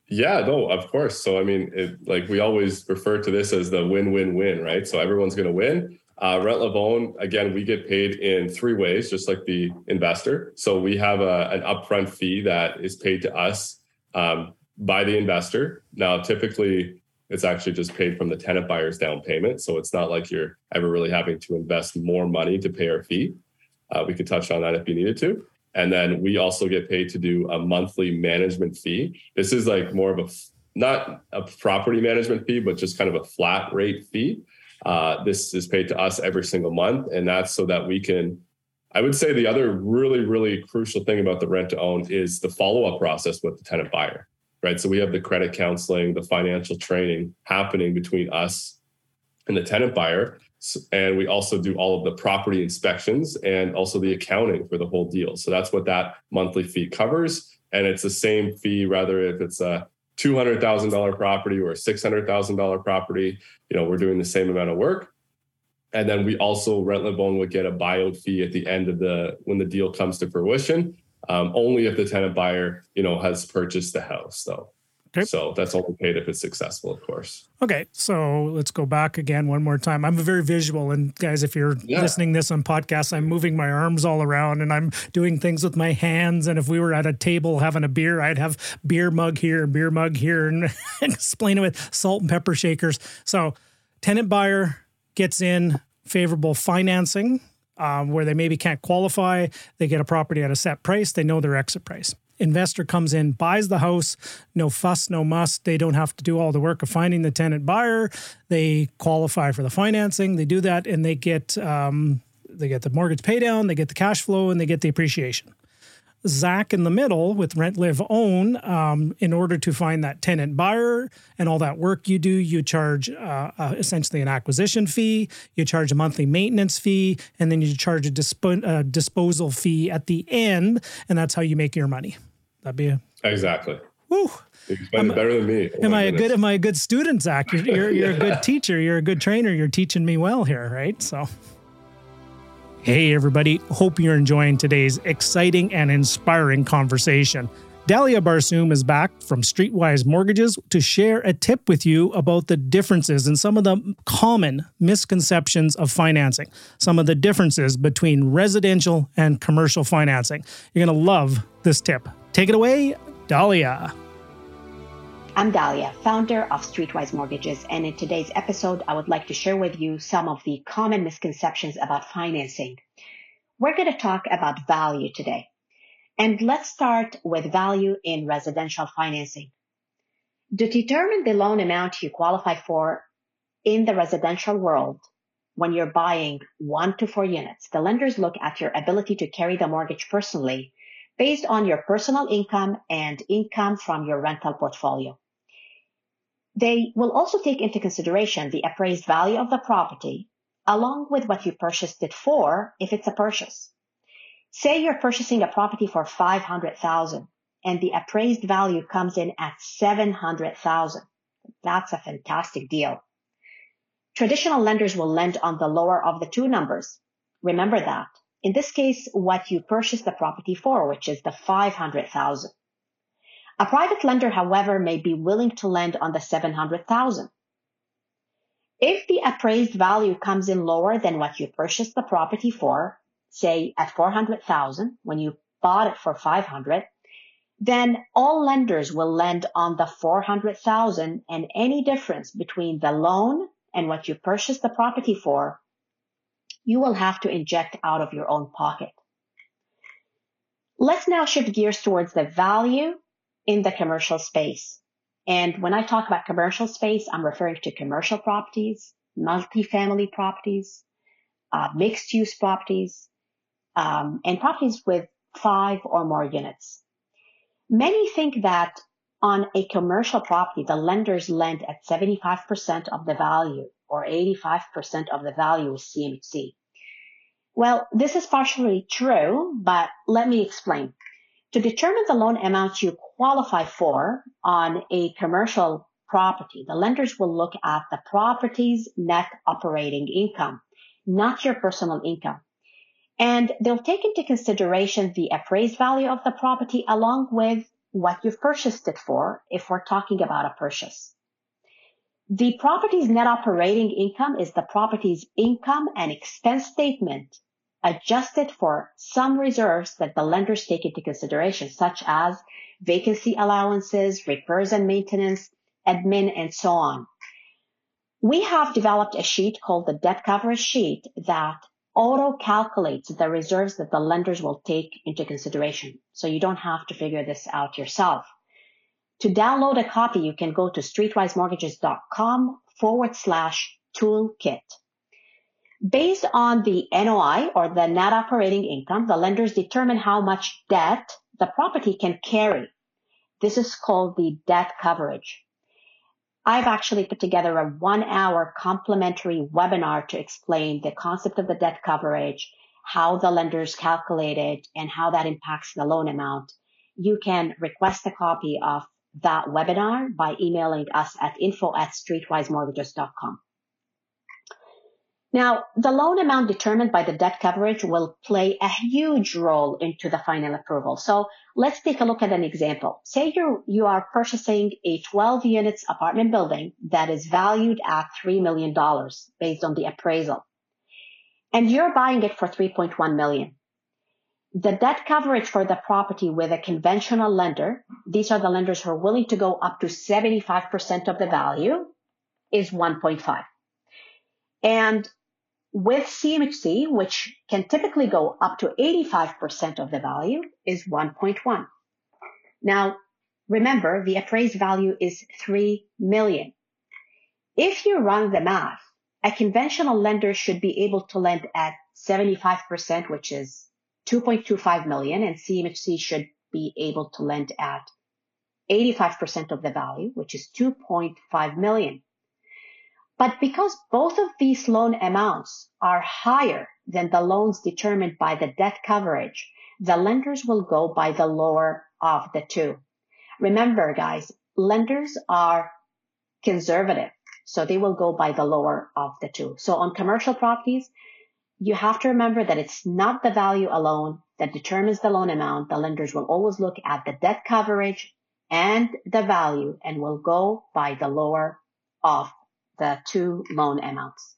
Yeah, no, of course. So I mean, it, like we always refer to this as the win-win-win, right? So everyone's going to win. Uh, rent, live. Again, we get paid in three ways, just like the investor. So we have a, an upfront fee that is paid to us um, by the investor. Now, typically, it's actually just paid from the tenant buyer's down payment. So it's not like you're ever really having to invest more money to pay our fee. Uh, we could touch on that if you needed to. And then we also get paid to do a monthly management fee. This is like more of a not a property management fee, but just kind of a flat rate fee. Uh, this is paid to us every single month, and that's so that we can. I would say the other really, really crucial thing about the rent to own is the follow up process with the tenant buyer right? So we have the credit counseling, the financial training happening between us and the tenant buyer. And we also do all of the property inspections and also the accounting for the whole deal. So that's what that monthly fee covers. And it's the same fee, rather if it's a $200,000 property or a $600,000 property, you know, we're doing the same amount of work. And then we also, Rent Own would get a buyout fee at the end of the, when the deal comes to fruition um, only if the tenant buyer, you know, has purchased the house, though. Okay. So that's only paid if it's successful, of course. Okay, so let's go back again one more time. I'm very visual, and guys, if you're yeah. listening this on podcast, I'm moving my arms all around and I'm doing things with my hands. And if we were at a table having a beer, I'd have beer mug here, beer mug here, and explain it with salt and pepper shakers. So, tenant buyer gets in favorable financing. Um, where they maybe can't qualify, they get a property at a set price, they know their exit price investor comes in, buys the house, no fuss, no muss. They don't have to do all the work of finding the tenant buyer. They qualify for the financing. They do that, and they get um, they get the mortgage paydown, they get the cash flow, and they get the appreciation. Zach in the middle with Rent Live Own, um, in order to find that tenant buyer and all that work you do, you charge uh, uh, essentially an acquisition fee, you charge a monthly maintenance fee, and then you charge a uh, disposal fee at the end, and that's how you make your money. That'd be a exactly. Woo. Spend better than me. Oh am I a good? Am I a good student, Zach? You're you're, you're a good teacher. You're a good trainer. You're teaching me well here, right? So. Hey, everybody. Hope you're enjoying today's exciting and inspiring conversation. Dalia Barsoum is back from Streetwise Mortgages to share a tip with you about the differences and some of the common misconceptions of financing, some of the differences between residential and commercial financing. You're going to love this tip. Take it away, Dalia. I'm Dalia, founder of Streetwise Mortgages, and in today's episode, I would like to share with you some of the common misconceptions about financing. We're going to talk about value today. And let's start with value in residential financing. To determine the loan amount you qualify for in the residential world, when you're buying one to four units, the lenders look at your ability to carry the mortgage personally based on your personal income and income from your rental portfolio. They will also take into consideration the appraised value of the property along with what you purchased it for if it's a purchase. Say you're purchasing a property for 500,000 and the appraised value comes in at 700,000. That's a fantastic deal. Traditional lenders will lend on the lower of the two numbers. Remember that. In this case, what you purchased the property for, which is the 500,000. A private lender, however, may be willing to lend on the 700,000. If the appraised value comes in lower than what you purchased the property for, say at 400,000 when you bought it for 500, then all lenders will lend on the 400,000 and any difference between the loan and what you purchased the property for you will have to inject out of your own pocket. Let's now shift gears towards the value in the commercial space. And when I talk about commercial space, I'm referring to commercial properties, multifamily properties, uh, mixed use properties, um, and properties with five or more units. Many think that on a commercial property, the lenders lend at 75% of the value or 85% of the value is CMHC. Well, this is partially true, but let me explain. To determine the loan amount you qualify for on a commercial property, the lenders will look at the property's net operating income, not your personal income. And they'll take into consideration the appraised value of the property along with what you've purchased it for if we're talking about a purchase. The property's net operating income is the property's income and expense statement adjusted for some reserves that the lenders take into consideration, such as vacancy allowances, repairs and maintenance, admin, and so on. We have developed a sheet called the debt coverage sheet that auto calculates the reserves that the lenders will take into consideration. So you don't have to figure this out yourself. To download a copy, you can go to streetwisemortgages.com forward slash toolkit. Based on the NOI or the net operating income, the lenders determine how much debt the property can carry. This is called the debt coverage. I've actually put together a one hour complimentary webinar to explain the concept of the debt coverage, how the lenders calculate it, and how that impacts the loan amount. You can request a copy of that webinar by emailing us at info at streetwisemortgages.com. Now, the loan amount determined by the debt coverage will play a huge role into the final approval. So let's take a look at an example. Say you you are purchasing a 12 units apartment building that is valued at $3 million based on the appraisal. And you're buying it for 3.1 million. The debt coverage for the property with a conventional lender, these are the lenders who are willing to go up to 75% of the value, is 1.5. And with CMHC, which can typically go up to 85% of the value, is 1.1. Now, remember the appraised value is 3 million. If you run the math, a conventional lender should be able to lend at 75%, which is 2.25 million, and CMHC should be able to lend at 85% of the value, which is 2.5 million. But because both of these loan amounts are higher than the loans determined by the debt coverage, the lenders will go by the lower of the two. Remember, guys, lenders are conservative, so they will go by the lower of the two. So on commercial properties, you have to remember that it's not the value alone that determines the loan amount. The lenders will always look at the debt coverage and the value and will go by the lower of the two loan amounts.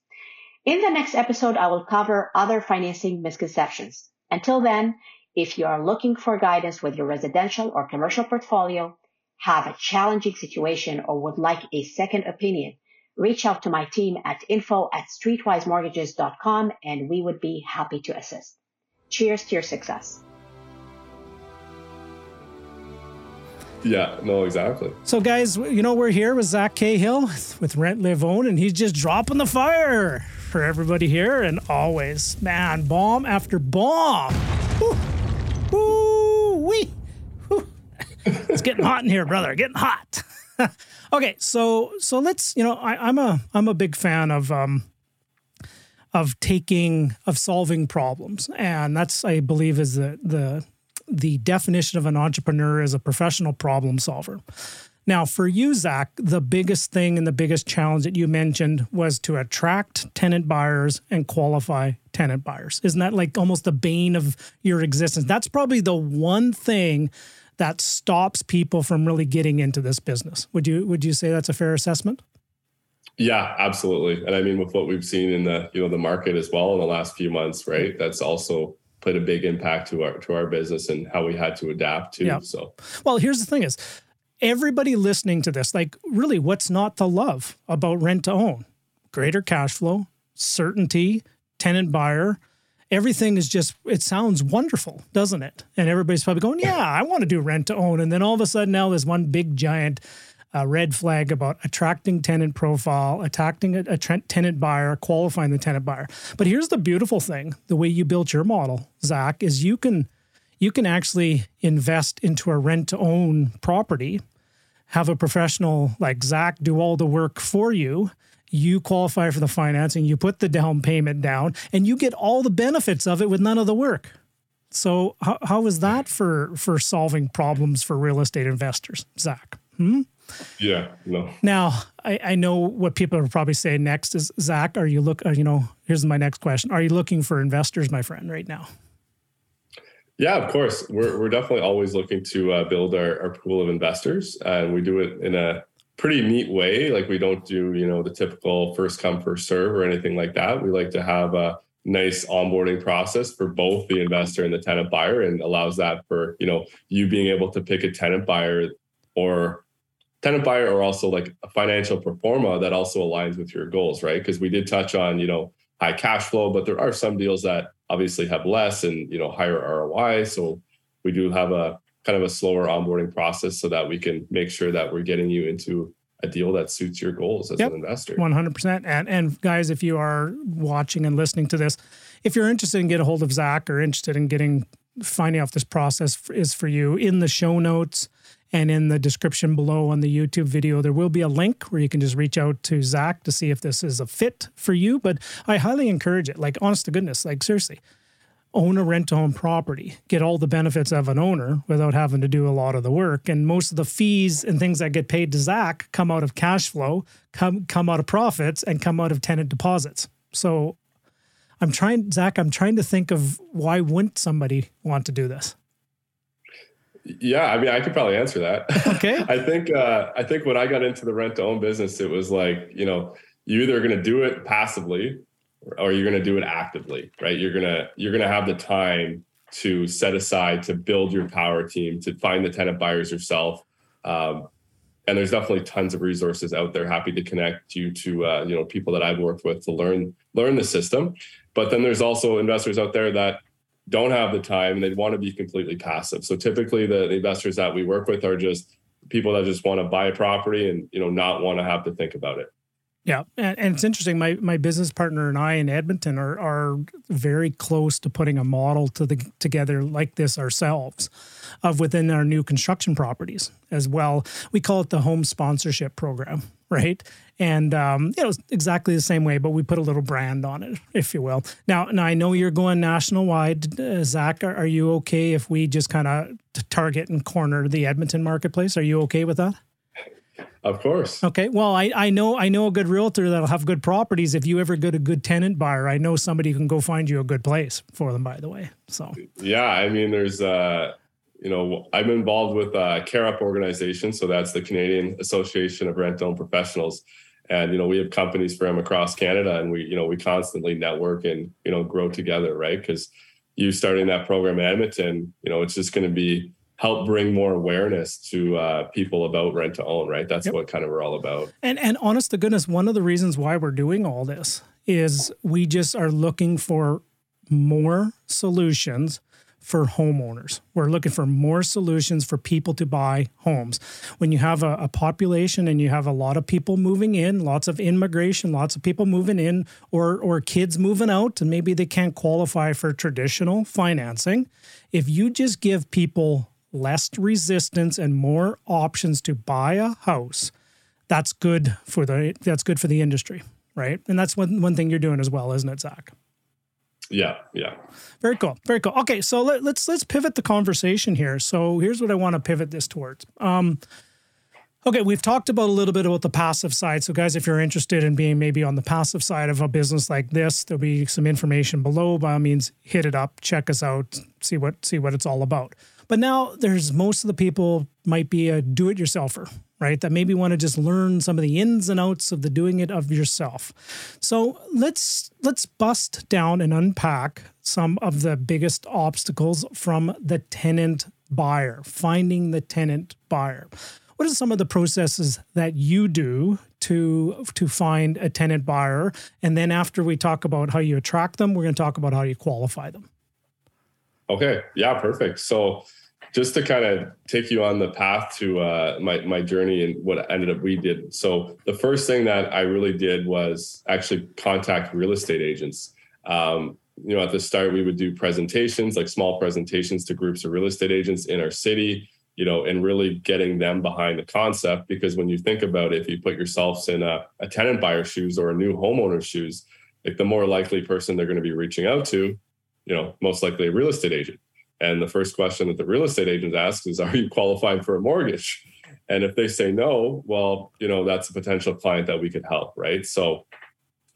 In the next episode, I will cover other financing misconceptions. Until then, if you are looking for guidance with your residential or commercial portfolio, have a challenging situation, or would like a second opinion, reach out to my team at info at streetwisemortgages.com and we would be happy to assist. Cheers to your success. Yeah, no, exactly. So, guys, you know, we're here with Zach Cahill with Rent Live and he's just dropping the fire for everybody here. And always, man, bomb after bomb. Wee. Woo. It's getting hot in here, brother. Getting hot. okay, so so let's, you know, I, I'm a I'm a big fan of um of taking of solving problems, and that's I believe is the the the definition of an entrepreneur is a professional problem solver. Now, for you, Zach, the biggest thing and the biggest challenge that you mentioned was to attract tenant buyers and qualify tenant buyers. Isn't that like almost the bane of your existence? That's probably the one thing that stops people from really getting into this business. Would you would you say that's a fair assessment? Yeah, absolutely. And I mean with what we've seen in the, you know, the market as well in the last few months, right? That's also played a big impact to our to our business and how we had to adapt to. Yeah. So well, here's the thing is everybody listening to this, like really what's not to love about rent to own? Greater cash flow, certainty, tenant buyer. Everything is just, it sounds wonderful, doesn't it? And everybody's probably going, yeah, I want to do rent to own. And then all of a sudden now there's one big giant a red flag about attracting tenant profile, attracting a, a tenant buyer, qualifying the tenant buyer. But here's the beautiful thing: the way you built your model, Zach, is you can you can actually invest into a rent to own property, have a professional like Zach do all the work for you. You qualify for the financing, you put the down payment down, and you get all the benefits of it with none of the work. So how, how is that for for solving problems for real estate investors, Zach? Hmm? Yeah, no. Now, I, I know what people are probably saying next is Zach, are you look, uh, you know, here's my next question. Are you looking for investors, my friend, right now? Yeah, of course. We're, we're definitely always looking to uh, build our, our pool of investors. And we do it in a pretty neat way. Like we don't do, you know, the typical first come, first serve or anything like that. We like to have a nice onboarding process for both the investor and the tenant buyer and allows that for, you know, you being able to pick a tenant buyer or tenant buyer or also like a financial pro forma that also aligns with your goals, right? Because we did touch on, you know, high cash flow, but there are some deals that obviously have less and, you know, higher ROI. So we do have a kind of a slower onboarding process so that we can make sure that we're getting you into a deal that suits your goals as yep, an investor. 100%. And and guys, if you are watching and listening to this, if you're interested in get a hold of Zach or interested in getting finding out this process is for you in the show notes and in the description below on the YouTube video, there will be a link where you can just reach out to Zach to see if this is a fit for you. But I highly encourage it. Like, honest to goodness, like, seriously, own a rent to property, get all the benefits of an owner without having to do a lot of the work. And most of the fees and things that get paid to Zach come out of cash flow, come, come out of profits, and come out of tenant deposits. So I'm trying, Zach, I'm trying to think of why wouldn't somebody want to do this? Yeah, I mean, I could probably answer that. Okay. I think uh, I think when I got into the rent to own business, it was like you know you either going to do it passively or you're going to do it actively, right? You're gonna you're gonna have the time to set aside to build your power team to find the tenant buyers yourself. Um, and there's definitely tons of resources out there. Happy to connect you to uh, you know people that I've worked with to learn learn the system. But then there's also investors out there that don't have the time and they want to be completely passive. So typically the, the investors that we work with are just people that just want to buy a property and you know not want to have to think about it. Yeah, and, and, it's interesting. My my business partner and I in Edmonton are are very close to putting a model to the together like this ourselves, of within our new construction properties as well. We call it the home sponsorship program, right? And um, you know, exactly the same way, but we put a little brand on it, if you will. Now, now I know you're going national wide, uh, Zach. Are, are you okay if we just kind of target and corner the Edmonton marketplace? Are you okay with that? Of course. Okay. Well, I, I know I know a good realtor that'll have good properties. If you ever get a good tenant buyer, I know somebody can go find you a good place for them. By the way, so yeah, I mean, there's uh, you know, I'm involved with uh, CAROP organization, so that's the Canadian Association of Rent Own Professionals, and you know, we have companies from across Canada, and we you know we constantly network and you know grow together, right? Because you starting that program in Edmonton, you know, it's just going to be help bring more awareness to uh, people about rent to own, right? That's yep. what kind of we're all about. And and honest to goodness, one of the reasons why we're doing all this is we just are looking for more solutions for homeowners. We're looking for more solutions for people to buy homes. When you have a, a, population and you have a lot of people moving in, lots of immigration, lots of people moving in, or or kids moving out, and maybe they can't qualify for traditional financing. If you just give people less resistance and more options to buy a house, that's good for the that's good for the industry, right? And that's one one thing you're doing as well, isn't it, Zach? Yeah, yeah. Very cool. Very cool. Okay, so let, us let's, let's pivot the conversation here. So here's what I want to pivot this towards. Um, okay, we've talked about a little bit about the passive side. So guys, if you're interested in being maybe on the passive side of a business like this, there'll be some information below. By all means, hit it up, check us out, see what see what it's all about. But now there's most of the people might be a do it yourselfer, right? That maybe want to just learn some of the ins and outs of the doing it of yourself. So let's let's bust down and unpack some of the biggest obstacles from the tenant buyer, finding the tenant buyer. What are some of the processes that you do to to find a tenant buyer? And then after we talk about how you attract them, we're going to talk about how you qualify them. Okay. Yeah, perfect. So just to kind of take you on the path to uh, my my journey and what ended up we did. So the first thing that I really did was actually contact real estate agents. Um, you know, at the start we would do presentations, like small presentations to groups of real estate agents in our city. You know, and really getting them behind the concept because when you think about it, if you put yourselves in a, a tenant buyer shoes or a new homeowner's shoes, like the more likely person they're going to be reaching out to, you know, most likely a real estate agent and the first question that the real estate agent asks is, Are you qualified for a mortgage? And if they say no, well, you know, that's a potential client that we could help, right? So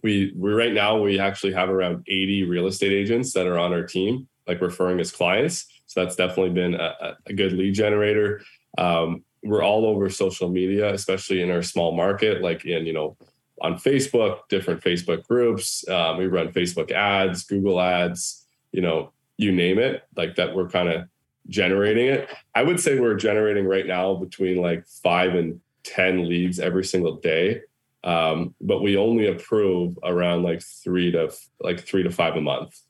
we we right now we actually have around 80 real estate agents that are on our team, like referring as clients. So that's definitely been a, a good lead generator. Um, we're all over social media, especially in our small market, like in, you know, on Facebook, different Facebook groups. Um, we run Facebook ads, Google ads, you know, you name it, like that we're kind of generating it. I would say we're generating right now between like five and 10 leads every single day. Um, but we only approve around like three to like three to five a month.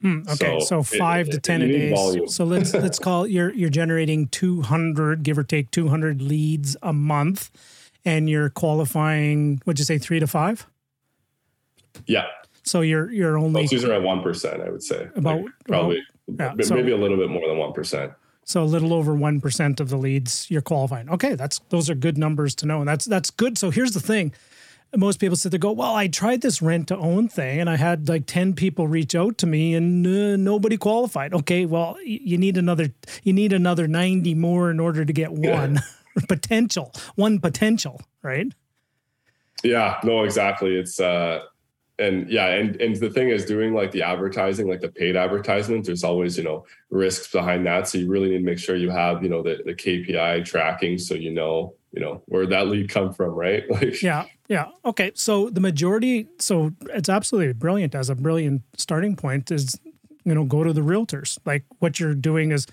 Hmm, okay, so, so five it, to ten a day. So let's let's call it you're you're generating two hundred, give or take two hundred leads a month, and you're qualifying. What'd you say, three to five? Yeah, so you're you're only most are at one percent, I would say. About like probably yeah, so, maybe a little bit more than one percent. So a little over one percent of the leads you're qualifying. Okay, that's those are good numbers to know, and that's that's good. So here's the thing: most people sit there go, well, I tried this rent to own thing, and I had like ten people reach out to me, and uh, nobody qualified. Okay, well, you need another you need another ninety more in order to get one yeah. potential, one potential, right? Yeah, no, exactly. It's uh and yeah, and and the thing is, doing like the advertising, like the paid advertisements, there's always you know risks behind that. So you really need to make sure you have you know the the KPI tracking, so you know you know where that lead come from, right? Like yeah, yeah. Okay, so the majority, so it's absolutely brilliant as a brilliant starting point is you know go to the realtors. Like what you're doing is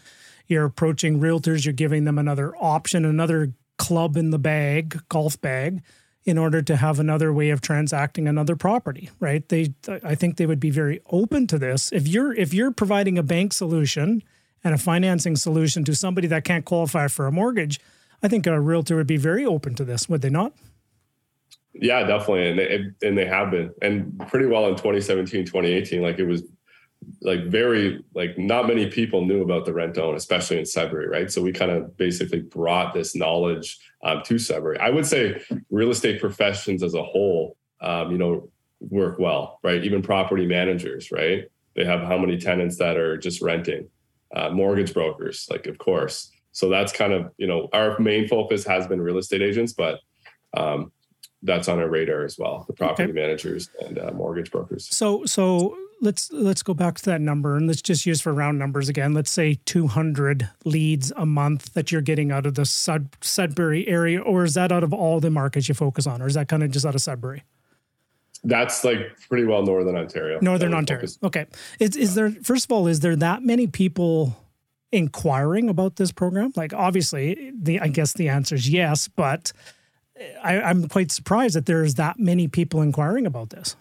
you're approaching realtors, you're giving them another option, another club in the bag, golf bag in order to have another way of transacting another property right? They i think they would be very open to this. If you're if you're providing a bank solution and a financing solution to somebody that can't qualify for a mortgage i think a realtor would be very open to this would they not? Yeah definitely. And they, and they have been. And pretty well in 2017 2018 like it was like very like not many people knew about the rent own, especially in Sudbury, right? So we kind of basically brought this knowledge um, to Sudbury. I would say real estate professions as a whole, um, you know, work well, right? Even property managers, right? They have how many tenants that are just renting, uh, mortgage brokers, like of course. So that's kind of you know our main focus has been real estate agents, but um, that's on our radar as well. The property okay. managers and uh, mortgage brokers. So so let's let's go back to that number and let's just use for round numbers again. Let's say 200 leads a month that you're getting out of the Sud, Sudbury area, or is that out of all the markets you focus on, or is that kind of just out of Sudbury? That's like pretty well Northern Ontario. Northern Ontario. Focus. Okay. Is is there first of all is there that many people inquiring about this program? Like obviously the I guess the answer is yes, but I, I'm quite surprised that there's that many people inquiring about this.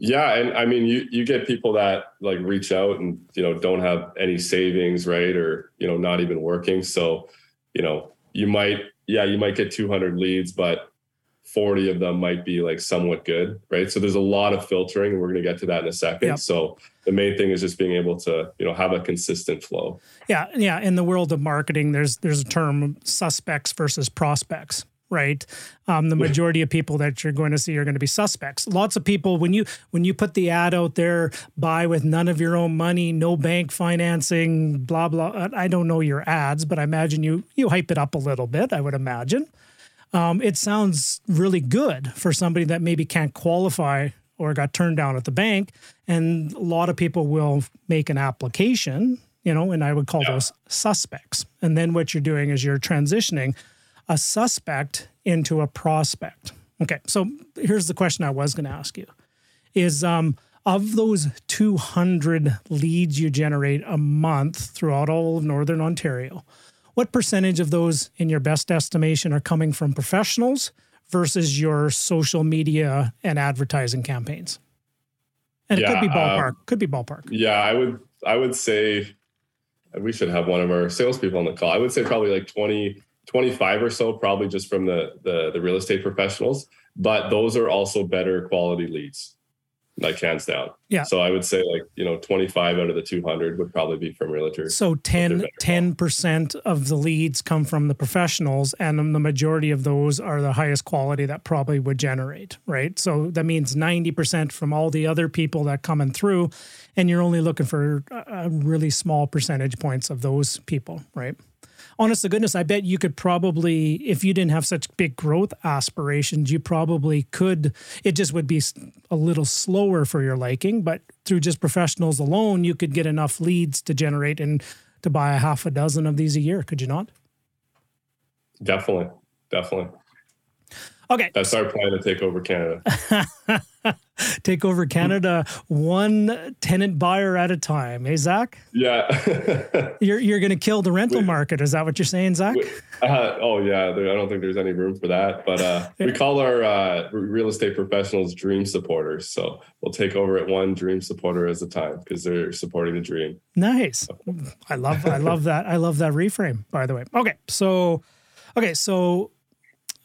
Yeah, and I mean, you you get people that like reach out and you know don't have any savings, right, or you know not even working. So, you know, you might yeah you might get 200 leads, but 40 of them might be like somewhat good, right? So there's a lot of filtering, and we're going to get to that in a second. Yep. So the main thing is just being able to you know have a consistent flow. Yeah, yeah. In the world of marketing, there's there's a term suspects versus prospects right? Um, the majority of people that you're going to see are going to be suspects. Lots of people when you when you put the ad out there, buy with none of your own money, no bank financing, blah blah. I don't know your ads, but I imagine you you hype it up a little bit. I would imagine. Um, it sounds really good for somebody that maybe can't qualify or got turned down at the bank, and a lot of people will make an application. You know, and I would call yeah. those suspects. And then what you're doing is you're transitioning a suspect into a prospect. Okay, so here's the question I was going to ask you: Is um, of those 200 leads you generate a month throughout all of Northern Ontario, what percentage of those, in your best estimation, are coming from professionals versus your social media and advertising campaigns? And yeah, it could be ballpark. Um, could be ballpark. Yeah, I would. I would say we should have one of our salespeople on the call. I would say probably like 20 25 or so probably just from the, the the, real estate professionals but those are also better quality leads like hands down. Yeah. So i would say like you know 25 out of the 200 would probably be from realtors so 10 10% of the leads come from the professionals and the majority of those are the highest quality that probably would generate right? So that means 90% from all the other people that coming through and you're only looking for a really small percentage points of those people right honest to goodness, I bet you could probably, if you didn't have such big growth aspirations, you probably could. It just would be a little slower for your liking, but through just professionals alone, you could get enough leads to generate and to buy a half a dozen of these a year. Could you not? Definitely. Definitely. Okay. That's our plan to take over Canada. take over Canada one tenant buyer at a time. Hey, Zach? Yeah. you're you're going to kill the rental market. Is that what you're saying, Zach? Uh, oh, yeah. There, I don't think there's any room for that. But uh, we call our uh, real estate professionals dream supporters. So we'll take over at one dream supporter at a time because they're supporting the dream. Nice. I love I love that. I love that reframe, by the way. Okay. So, okay. So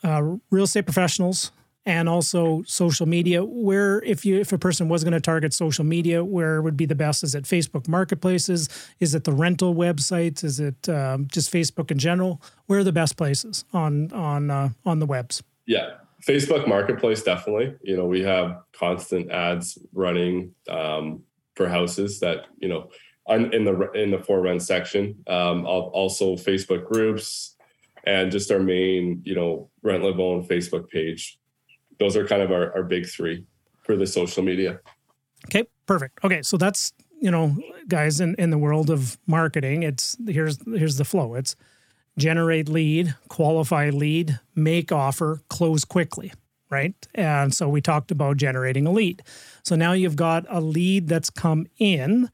uh, real estate professionals and also social media where if you if a person was going to target social media where would be the best? Is it facebook marketplaces? Is it the rental websites? Is it um, just facebook in general? Where are the best places on on uh, on the webs? Yeah facebook marketplace definitely. You know we have constant ads running um, for houses that you know in the in the for rent section. Um, also facebook groups and just our main, you know, Rent Live Own Facebook page. Those are kind of our, our big three. for the social media. Okay, perfect. Okay, so that's you know, guys, in in the world of marketing, it's here's here's the flow. It's generate lead, qualify lead, make offer, close quickly, right? And so we talked about generating a lead. So now you've got a lead that's come in.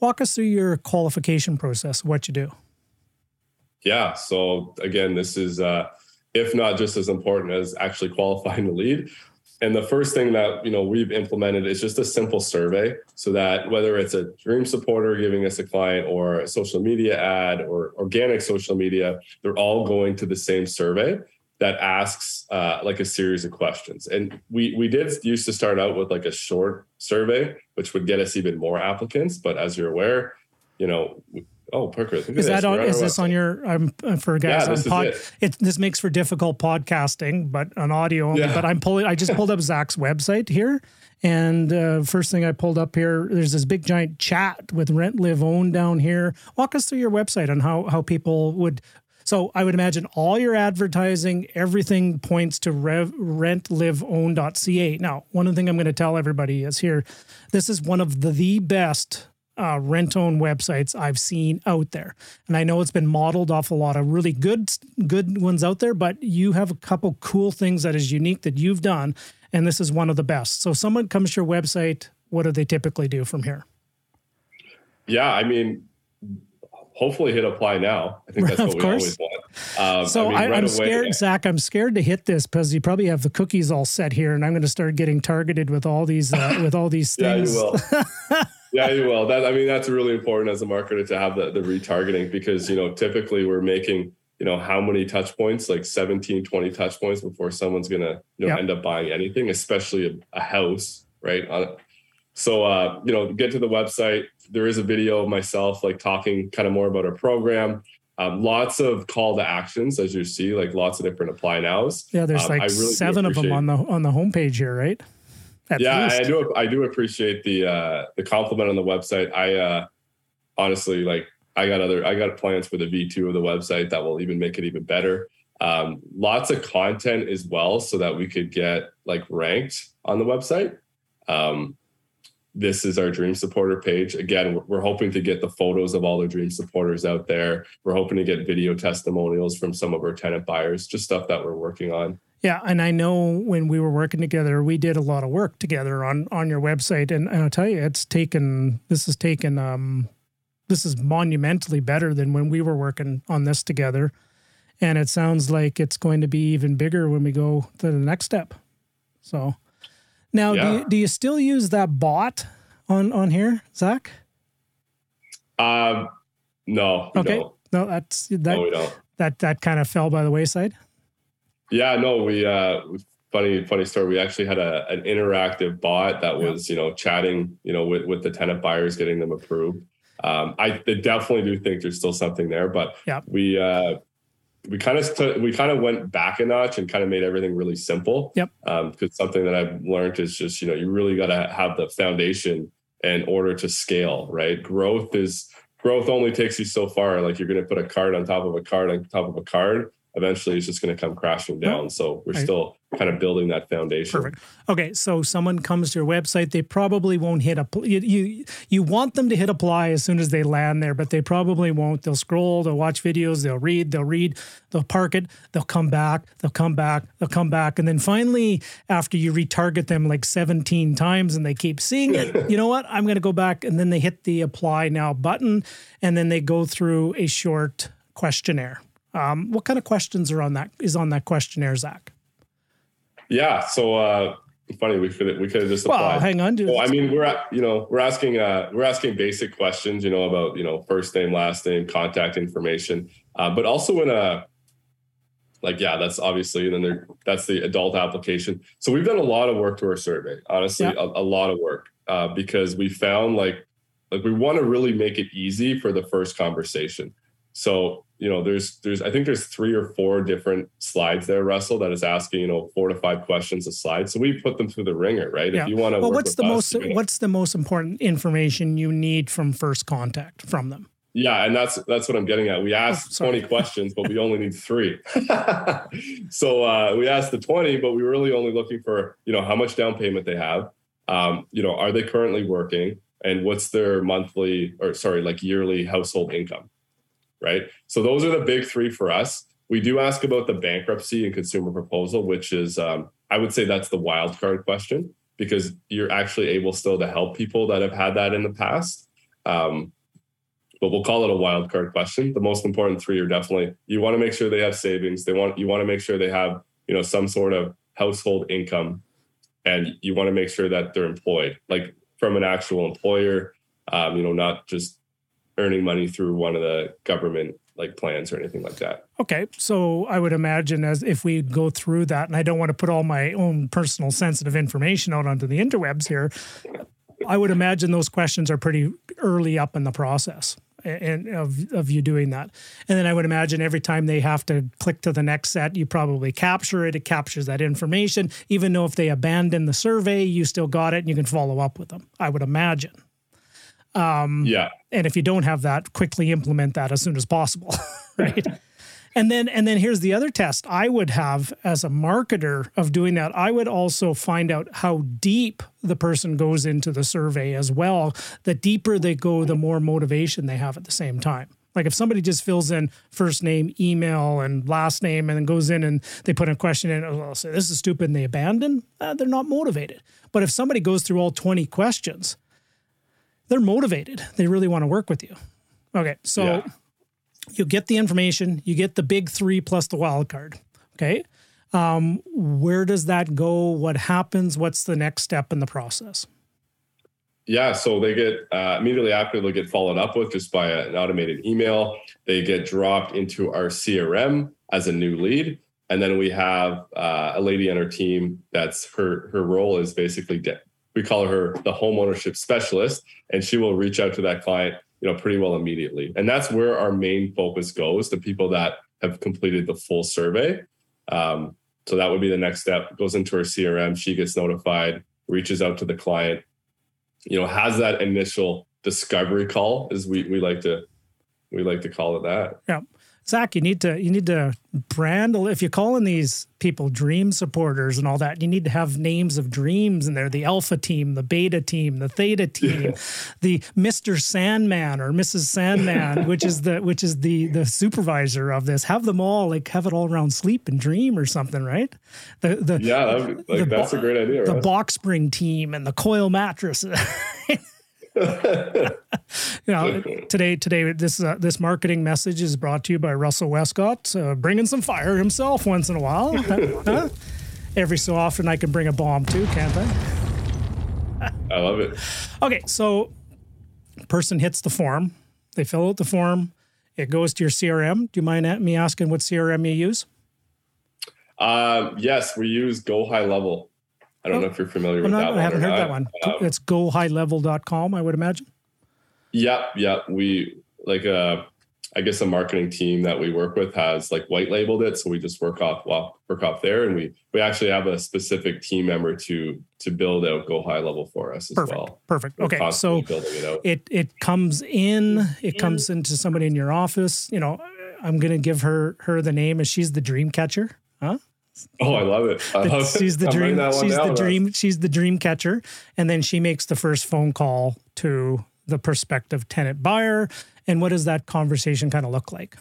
Walk us through your qualification process, what you do. Yeah. So again, this is uh, if not just as important as actually qualifying the lead. And the first thing that you know we've implemented is just a simple survey, so that whether it's a dream supporter giving us a client or a social media ad or organic social media, they're all going to the same survey that asks uh, like a series of questions. And we we did used to start out with like a short survey, which would get us even more applicants. But as you're aware, you know Oh, perfect. Is that on? Is this on your? Um, for guys yeah, on pod. It. it. This makes for difficult podcasting, but on audio. Only, yeah. But I'm pulling. I just pulled up Zach's website here, and uh, first thing I pulled up here, there's this big giant chat with Rent Live Own down here. Walk us through your website on how how people would. So I would imagine all your advertising, everything points to rev, rentliveown.ca. Now, one of the things I'm going to tell everybody is here, this is one of the, the best uh, rent own websites I've seen out there. And I know it's been modeled off a lot of really good good ones out there, but you have a couple cool things that is unique that you've done, and this is one of the best. So someone comes to your website, what do they typically do from here? Yeah, I mean, hopefully hit apply now. I think that's what we always want. Um, so I am right scared, Zach. I'm scared to hit this because you probably have the cookies all set here, and I'm going to start getting targeted with all these uh, with all these things. yeah, you will. yeah, you will. That I mean, that's really important as a marketer to have the, the retargeting because you know typically we're making you know how many touch points? Like 17 20 touch points before someone's gonna you know yep. end up buying anything especially a, a house right? So uh, you know get to the website. There is a video of myself like talking kind of more about our program. Um, lots of call to actions as you see like lots of different apply nows. Yeah there's um, like really seven of them on the on the homepage here right yeah, least. I do. I do appreciate the uh, the compliment on the website. I uh, honestly like. I got other. I got plans for the V two of the website that will even make it even better. Um, lots of content as well, so that we could get like ranked on the website. Um, this is our dream supporter page. Again, we're hoping to get the photos of all the dream supporters out there. We're hoping to get video testimonials from some of our tenant buyers, just stuff that we're working on. Yeah, and I know when we were working together, we did a lot of work together on on your website, and, and I'll tell you, it's taken this has taken um, this is monumentally better than when we were working on this together, and it sounds like it's going to be even bigger when we go to the next step. So, now yeah. do you, do you still use that bot on on here, Zach? Um, no. okay. Don't. No, that's that. No, we don't. That that kind of fell by the wayside. Yeah, no, we uh funny funny story. We actually had a an interactive bot that was, you know, chatting, you know, with with the tenant buyers, getting them approved. Um, I definitely do think there's still something there, but yeah. we uh we kind of t- we kind of went back a notch and kind of made everything really simple. Yep. Um, because something that I've learned is just you know you really got to have the foundation in order to scale. Right. Growth is growth only takes you so far. Like you're going to put a card on top of a card on top of a card eventually it's just going to come crashing down. So we're right. still kind of building that foundation. Perfect. Okay, so someone comes to your website, they probably won't hit a you, you you want them to hit apply as soon as they land there, but they probably won't. They'll scroll, they'll watch videos, they'll read, they'll read, they'll park it, they'll come back, they'll come back, they'll come back, and then finally after you retarget them like 17 times and they keep seeing it, you know what? I'm going to go back and then they hit the apply now button and then they go through a short questionnaire um, what kind of questions are on that is on that questionnaire, Zach? Yeah, so uh, funny we could we could have just applied. Well, hang on. Well, I mean, we're you know we're asking uh, we're asking basic questions, you know, about you know first name, last name, contact information, uh, but also in a like yeah, that's obviously and then there that's the adult application. So we've done a lot of work to our survey, honestly, yeah. a, a, lot of work uh, because we found like like we want to really make it easy for the first conversation. So you know, there's there's I think there's three or four different slides there, Russell, that is asking you know four to five questions a slide. So we put them through the ringer, right? Yeah. If you want to, well, what's the us, most what's the most important information you need from first contact from them? Yeah, and that's that's what I'm getting at. We oh, asked oh, 20 questions, but we only need three. so uh, we asked the 20, but we were really only looking for you know how much down payment they have, Um, you know, are they currently working? And what's their monthly or sorry, like yearly household income? Right. So those are the big three for us. We do ask about the bankruptcy and consumer proposal, which is, um, I would say that's the wild card question because you're actually able still to help people that have had that in the past. Um, but we'll call it a wild card question. The most important three are definitely you want to make sure they have savings. They want you want to make sure they have you know some sort of household income, and you want to make sure that they're employed, like from an actual employer. Um, you know, not just earning money through one of the government like plans or anything like that. Okay, so I would imagine as if we go through that, and I don't want to put all my own personal sensitive information out onto the interwebs here. I would imagine those questions are pretty early up in the process and of, of you doing that. And then I would imagine every time they have to click to the next set, you probably capture it. It captures that information. Even though if they abandon the survey, you still got it and you can follow up with them. I would imagine. Um, yeah. And if you don't have that, quickly implement that as soon as possible. right. And then and then here's the other test I would have as a marketer of doing that. I would also find out how deep the person goes into the survey as well. The deeper they go, the more motivation they have at the same time. Like if somebody just fills in first name, email, and last name, and then goes in and they put a question in, oh, I'll say this is stupid, and they abandon, uh, they're not motivated. But if somebody goes through all 20 questions, they're motivated. They really want to work with you. Okay, so yeah you get the information, you get the big three plus the wild card. Okay. Um, where does that go? What happens? What's the next step in the process? Yeah, so they get uh, immediately after they'll get followed up with just by an automated email. They get dropped into our CRM as a new lead, and then we have uh, a lady on our team that's her her role is basically de- we call her the home ownership specialist, and she will reach out to that client you know pretty well immediately. And that's where our main focus goes the people that have completed the full survey. Um, so that would be the next step. Goes into our crm she gets notified reaches out to the client. You know has that initial discovery call as we, we like to we like to call it that. Yeah Zach, you need to you need to brand if you're calling these people dream supporters and all that, you need to have names of dreams in there. The alpha team, the beta team, the theta team, the Mr. Sandman or Mrs. Sandman, which is the which is the the supervisor of this. Have them all like have it all around sleep and dream or something, right? The the Yeah, like, the, that's a great idea. The right? box spring team and the coil mattress. you know, today, today, this uh, this marketing message is brought to you by Russell Westcott, uh, bringing some fire himself once in a while. huh? Every so often, I can bring a bomb too, can't I? I love it. Okay, so person hits the form, they fill out the form, it goes to your CRM. Do you mind me asking what CRM you use? Um, yes, we use Go High Level. I don't oh, know if you're familiar with not, that one. I haven't heard not. that one. Um, it's gohighlevel.com, I would imagine. Yeah, yeah. We like uh I guess a marketing team that we work with has like white labeled it. So we just work off well, work off there. And we we actually have a specific team member to to build out Go High Level for us as Perfect. well. Perfect. We're okay. So it, it it comes in, it comes into somebody in your office. You know, I'm gonna give her her the name as she's the dream catcher. Huh? Oh, I love it. I love she's the dream. She's the dream. She's the dream catcher, and then she makes the first phone call to the prospective tenant buyer. And what does that conversation kind of look like?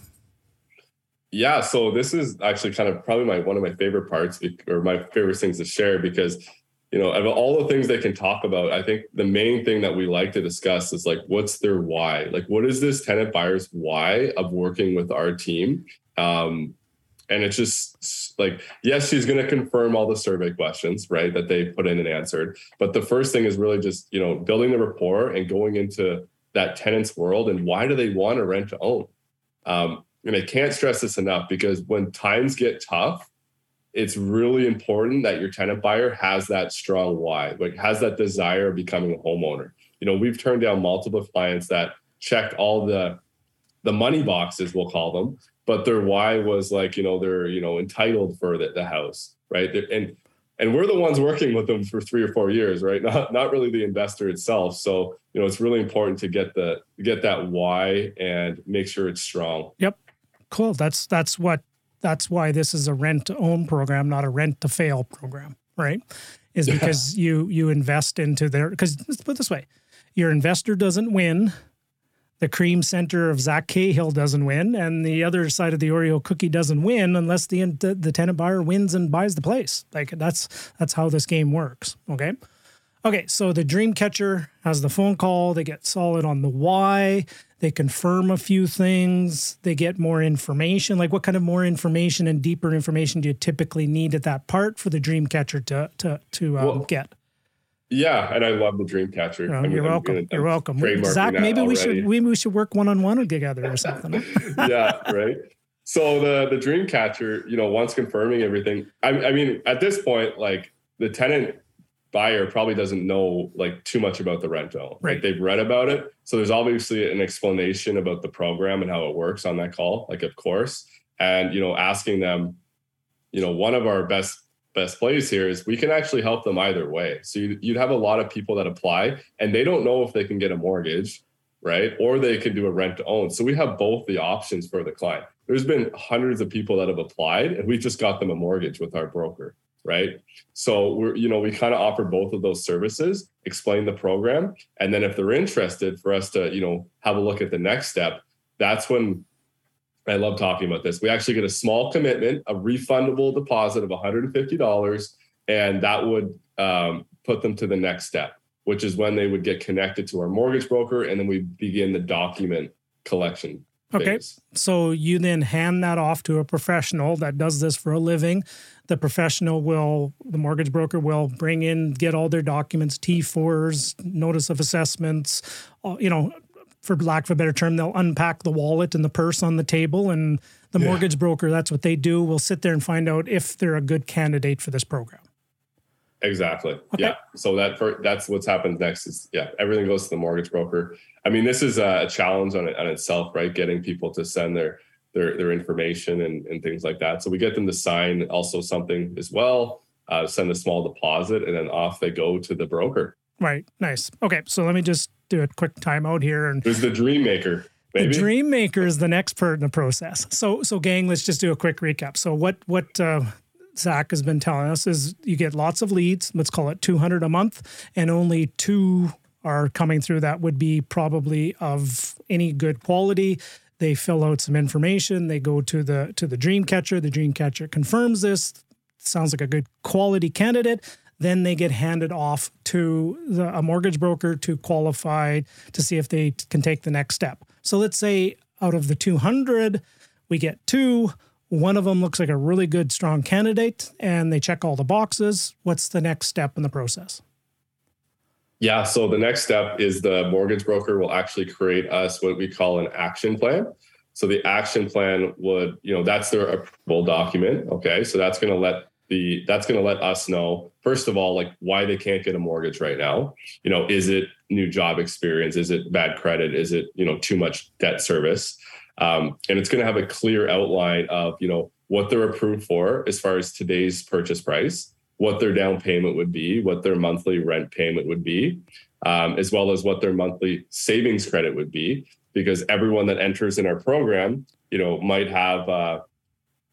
Yeah, so this is actually kind of probably my one of my favorite parts, or my favorite things to share because you know of all the things they can talk about i think the main thing that we like to discuss is like what's their why like what is this tenant buyer's why of working with our team um, and it's just like yes she's going to confirm all the survey questions right that they put in and answered. But the first thing is really just you know building the rapport and going into that tenant's world and why do they want to rent to own? Um, and i can't stress this enough because when times get tough it's really important that your tenant buyer has that strong why like has that desire of becoming a homeowner. You know we've turned down multiple clients that checked all the the money boxes we'll call them but their why was like you know they're you know entitled for the, the house right? And and we're the ones working with them for three or four years right? Not not really the investor itself. So you know it's really important to get the get that why and make sure it's strong. Yep. Cool. That's that's what that's why this is a rent to own program not a rent to fail program right? Is because yeah. you you invest into their because let's put it this way, your investor doesn't win, the cream center of Zach Cahill doesn't win, and the other side of the Oreo cookie doesn't win unless the, the the tenant buyer wins and buys the place. Like that's that's how this game works. Okay. Okay, so the dream catcher has the phone call. They get solid on the why. They confirm a few things. They get more information. Like, what kind of more information and deeper information do you typically need at that part for the dream catcher to to to um, well, get? Yeah, and I love the Dreamcatcher. Oh, I mean, you're, welcome. Gonna, you're uh, welcome. Zach, maybe we should maybe we should work one on one together or something. yeah, right. So the the Dreamcatcher, you know, once confirming everything, I, I mean, at this point, like the tenant buyer probably doesn't know like too much about the rental. Right. Like they've read about it, so there's obviously an explanation about the program and how it works on that call. Like, of course, and you know, asking them, you know, one of our best best plays here is we can actually help them either way. So you'd, you'd have a lot of people that apply and they don't know if they can get a mortgage, right? Or they can do a rent to own. So we have both the options for the client. There's been hundreds of people that have applied and we just got them a mortgage with our broker, right? So we're, you know, we kind of offer both of those services, explain the program, and then if they're interested for us to, you know, have a look at the next step, that's when I love talking about this. We actually get a small commitment, a refundable deposit of $150, and that would um, put them to the next step, which is when they would get connected to our mortgage broker, and then we begin the document collection. Okay. Phase. So you then hand that off to a professional that does this for a living. The professional will, the mortgage broker will bring in, get all their documents, T4s, notice of assessments, you know, for lack of a better term, they'll unpack the wallet and the purse on the table, and the yeah. mortgage broker, that's what they do, will sit there and find out if they're a good candidate for this program. Exactly. Okay. Yeah. So that for, that's what's happened next is yeah, everything goes to the mortgage broker. I mean, this is a challenge on, it, on itself, right? Getting people to send their their their information and, and things like that. So we get them to sign also something as well, uh, send a small deposit, and then off they go to the broker. Right. Nice. Okay. So let me just do a quick timeout here. And there's the dream maker. Maybe? The dream maker is the next part in the process. So, so gang, let's just do a quick recap. So, what what uh, Zach has been telling us is you get lots of leads. Let's call it 200 a month, and only two are coming through. That would be probably of any good quality. They fill out some information. They go to the to the dream catcher. The dream catcher confirms this. Sounds like a good quality candidate then they get handed off to the, a mortgage broker to qualify to see if they can take the next step. So let's say out of the 200, we get two. One of them looks like a really good, strong candidate, and they check all the boxes. What's the next step in the process? Yeah, so the next step is the mortgage broker will actually create us what we call an action plan. So the action plan would, you know, that's their approval document. Okay. So that's going to let the that's going to let us know first of all like why they can't get a mortgage right now. You know is it new job experience? Is it bad credit? Is it you know too much debt service? Um, and it's going to have a clear outline of you know what they're approved for as far as today's purchase price what their down payment would be what their monthly rent payment would be um, as well as what their monthly savings credit would be because everyone that enters in our program you know might have uh,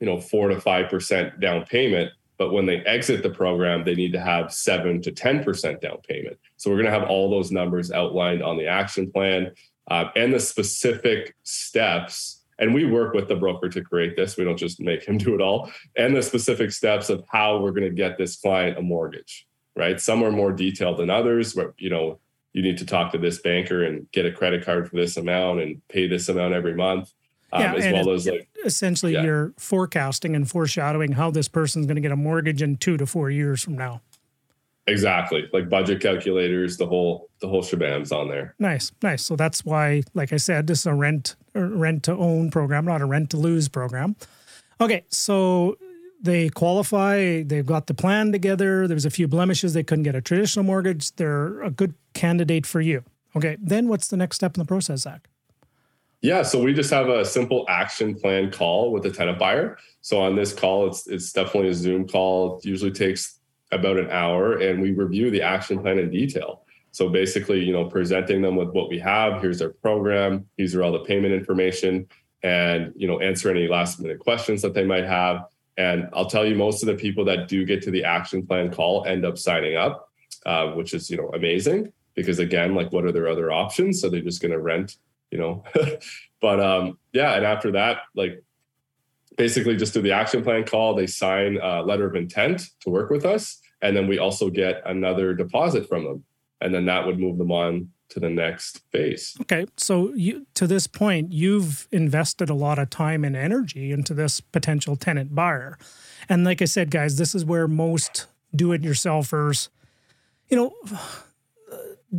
you know four to five percent down payment but when they exit the program, they need to have seven to 10% down payment. So we're going to have all those numbers outlined on the action plan uh, and the specific steps. And we work with the broker to create this. We don't just make him do it all. And the specific steps of how we're going to get this client a mortgage, right? Some are more detailed than others. Where, you know, you need to talk to this banker and get a credit card for this amount and pay this amount every month um, yeah, as well as like essentially yeah. you're forecasting and foreshadowing how this person's going to get a mortgage in two to four years from now. Exactly, like budget calculators, the whole the whole shebang's on there. Nice, nice. So that's why, like I said, this is a rent rent to own program, not a rent to lose program. Okay, so they qualify. They've got the plan together. There's a few blemishes. They couldn't get a traditional mortgage. They're a good candidate for you. Okay, then what's the next step in the process, Zach? Yeah, so we just have a simple action plan call with the tenant buyer. So on this call, it's it's definitely a Zoom call. It usually takes about an hour, and we review the action plan in detail. So basically, you know, presenting them with what we have. Here's our program. These are all the payment information, and you know, answer any last minute questions that they might have. And I'll tell you, most of the people that do get to the action plan call end up signing up, uh, which is you know amazing because again, like what are their other options? So they're just going to rent, you know. but um, yeah, and after that, like basically just do the action plan call. They sign a letter of intent to work with us, and then we also get another deposit from them, and then that would move them on to the next phase. Okay, so you to this point, you've invested a lot of time and energy into this potential tenant buyer, and like I said, guys, this is where most do-it-yourselfers, you know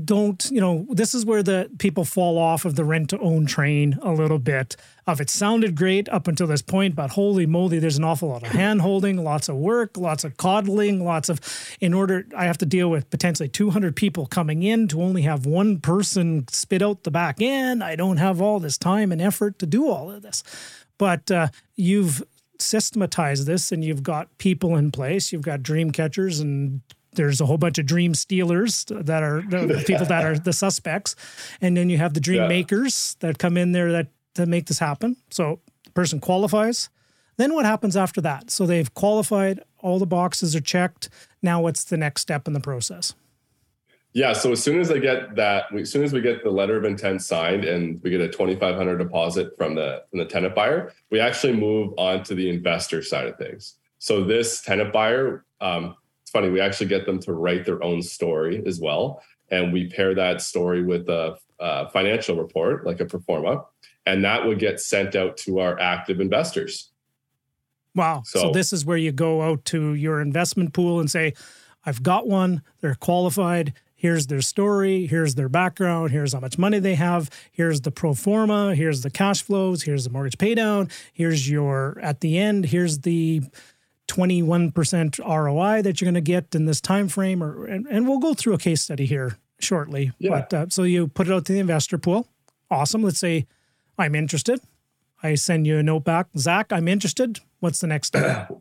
don't you know this is where the people fall off of the rent to own train a little bit. Of it sounded great up until this point but holy moly there's an awful lot of hand holding lots of work lots of coddling lots of in order i have to deal with potentially 200 people coming in to only have one person spit out the back end. I don't have all this time and effort to do all of this. But uh, you've systematized this and you've got people in place. You've got dream catchers and there's a whole bunch of dream stealers that are the people that are the suspects, and then you have the dream yeah. makers that come in there that that make this happen. So the person qualifies. Then what happens after that? So they've qualified, all the boxes are checked. Now what's the next step in the process? Yeah, so as soon as they get that, as soon as we get the letter of intent signed and we get a 2500 deposit from the from the tenant buyer, we actually move on to the investor side of things. So this tenant buyer, um, funny. We actually get them to write their own story as well, and we pair that story with a, a financial report, like a pro forma, and that would get sent out to our active investors. Wow! So, so this is where you go out to your investment pool and say, "I've got one. They're qualified." here's their story, here's their background, here's how much money they have, here's the pro forma, here's the cash flows, here's the mortgage paydown, here's your at the end, here's the 21% ROI that you're going to get in this time frame or and, and we'll go through a case study here shortly. Yeah. But uh, so you put it out to the investor pool. Awesome. Let's say I'm interested. I send you a note back. Zach, I'm interested. What's the next step?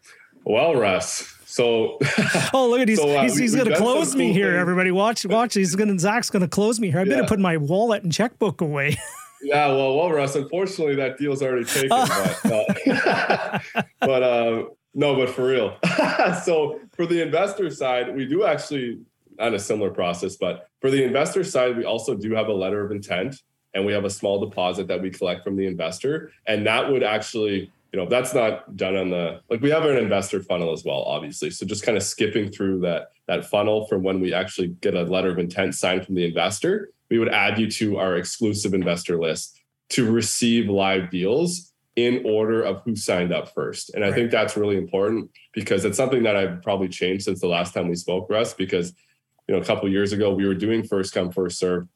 well, Russ. So Oh, look at he's so, uh, he's, he's gonna close me cool here, things. everybody. Watch, watch. He's gonna Zach's gonna close me here. I yeah. better put my wallet and checkbook away. yeah, well, well, Russ. Unfortunately, that deal's already taken. but, uh, but uh, no, but for real. so for the investor side, we do actually on a similar process, but for the investor side, we also do have a letter of intent and we have a small deposit that we collect from the investor. And that would actually, you know, that's not done on the like we have an investor funnel as well, obviously. So just kind of skipping through that that funnel from when we actually get a letter of intent signed from the investor, we would add you to our exclusive investor list to receive live deals in order of who signed up first. And I right. think that's really important because it's something that I've probably changed since the last time we spoke, Russ, because you know, a couple years ago we were doing first come, first serve.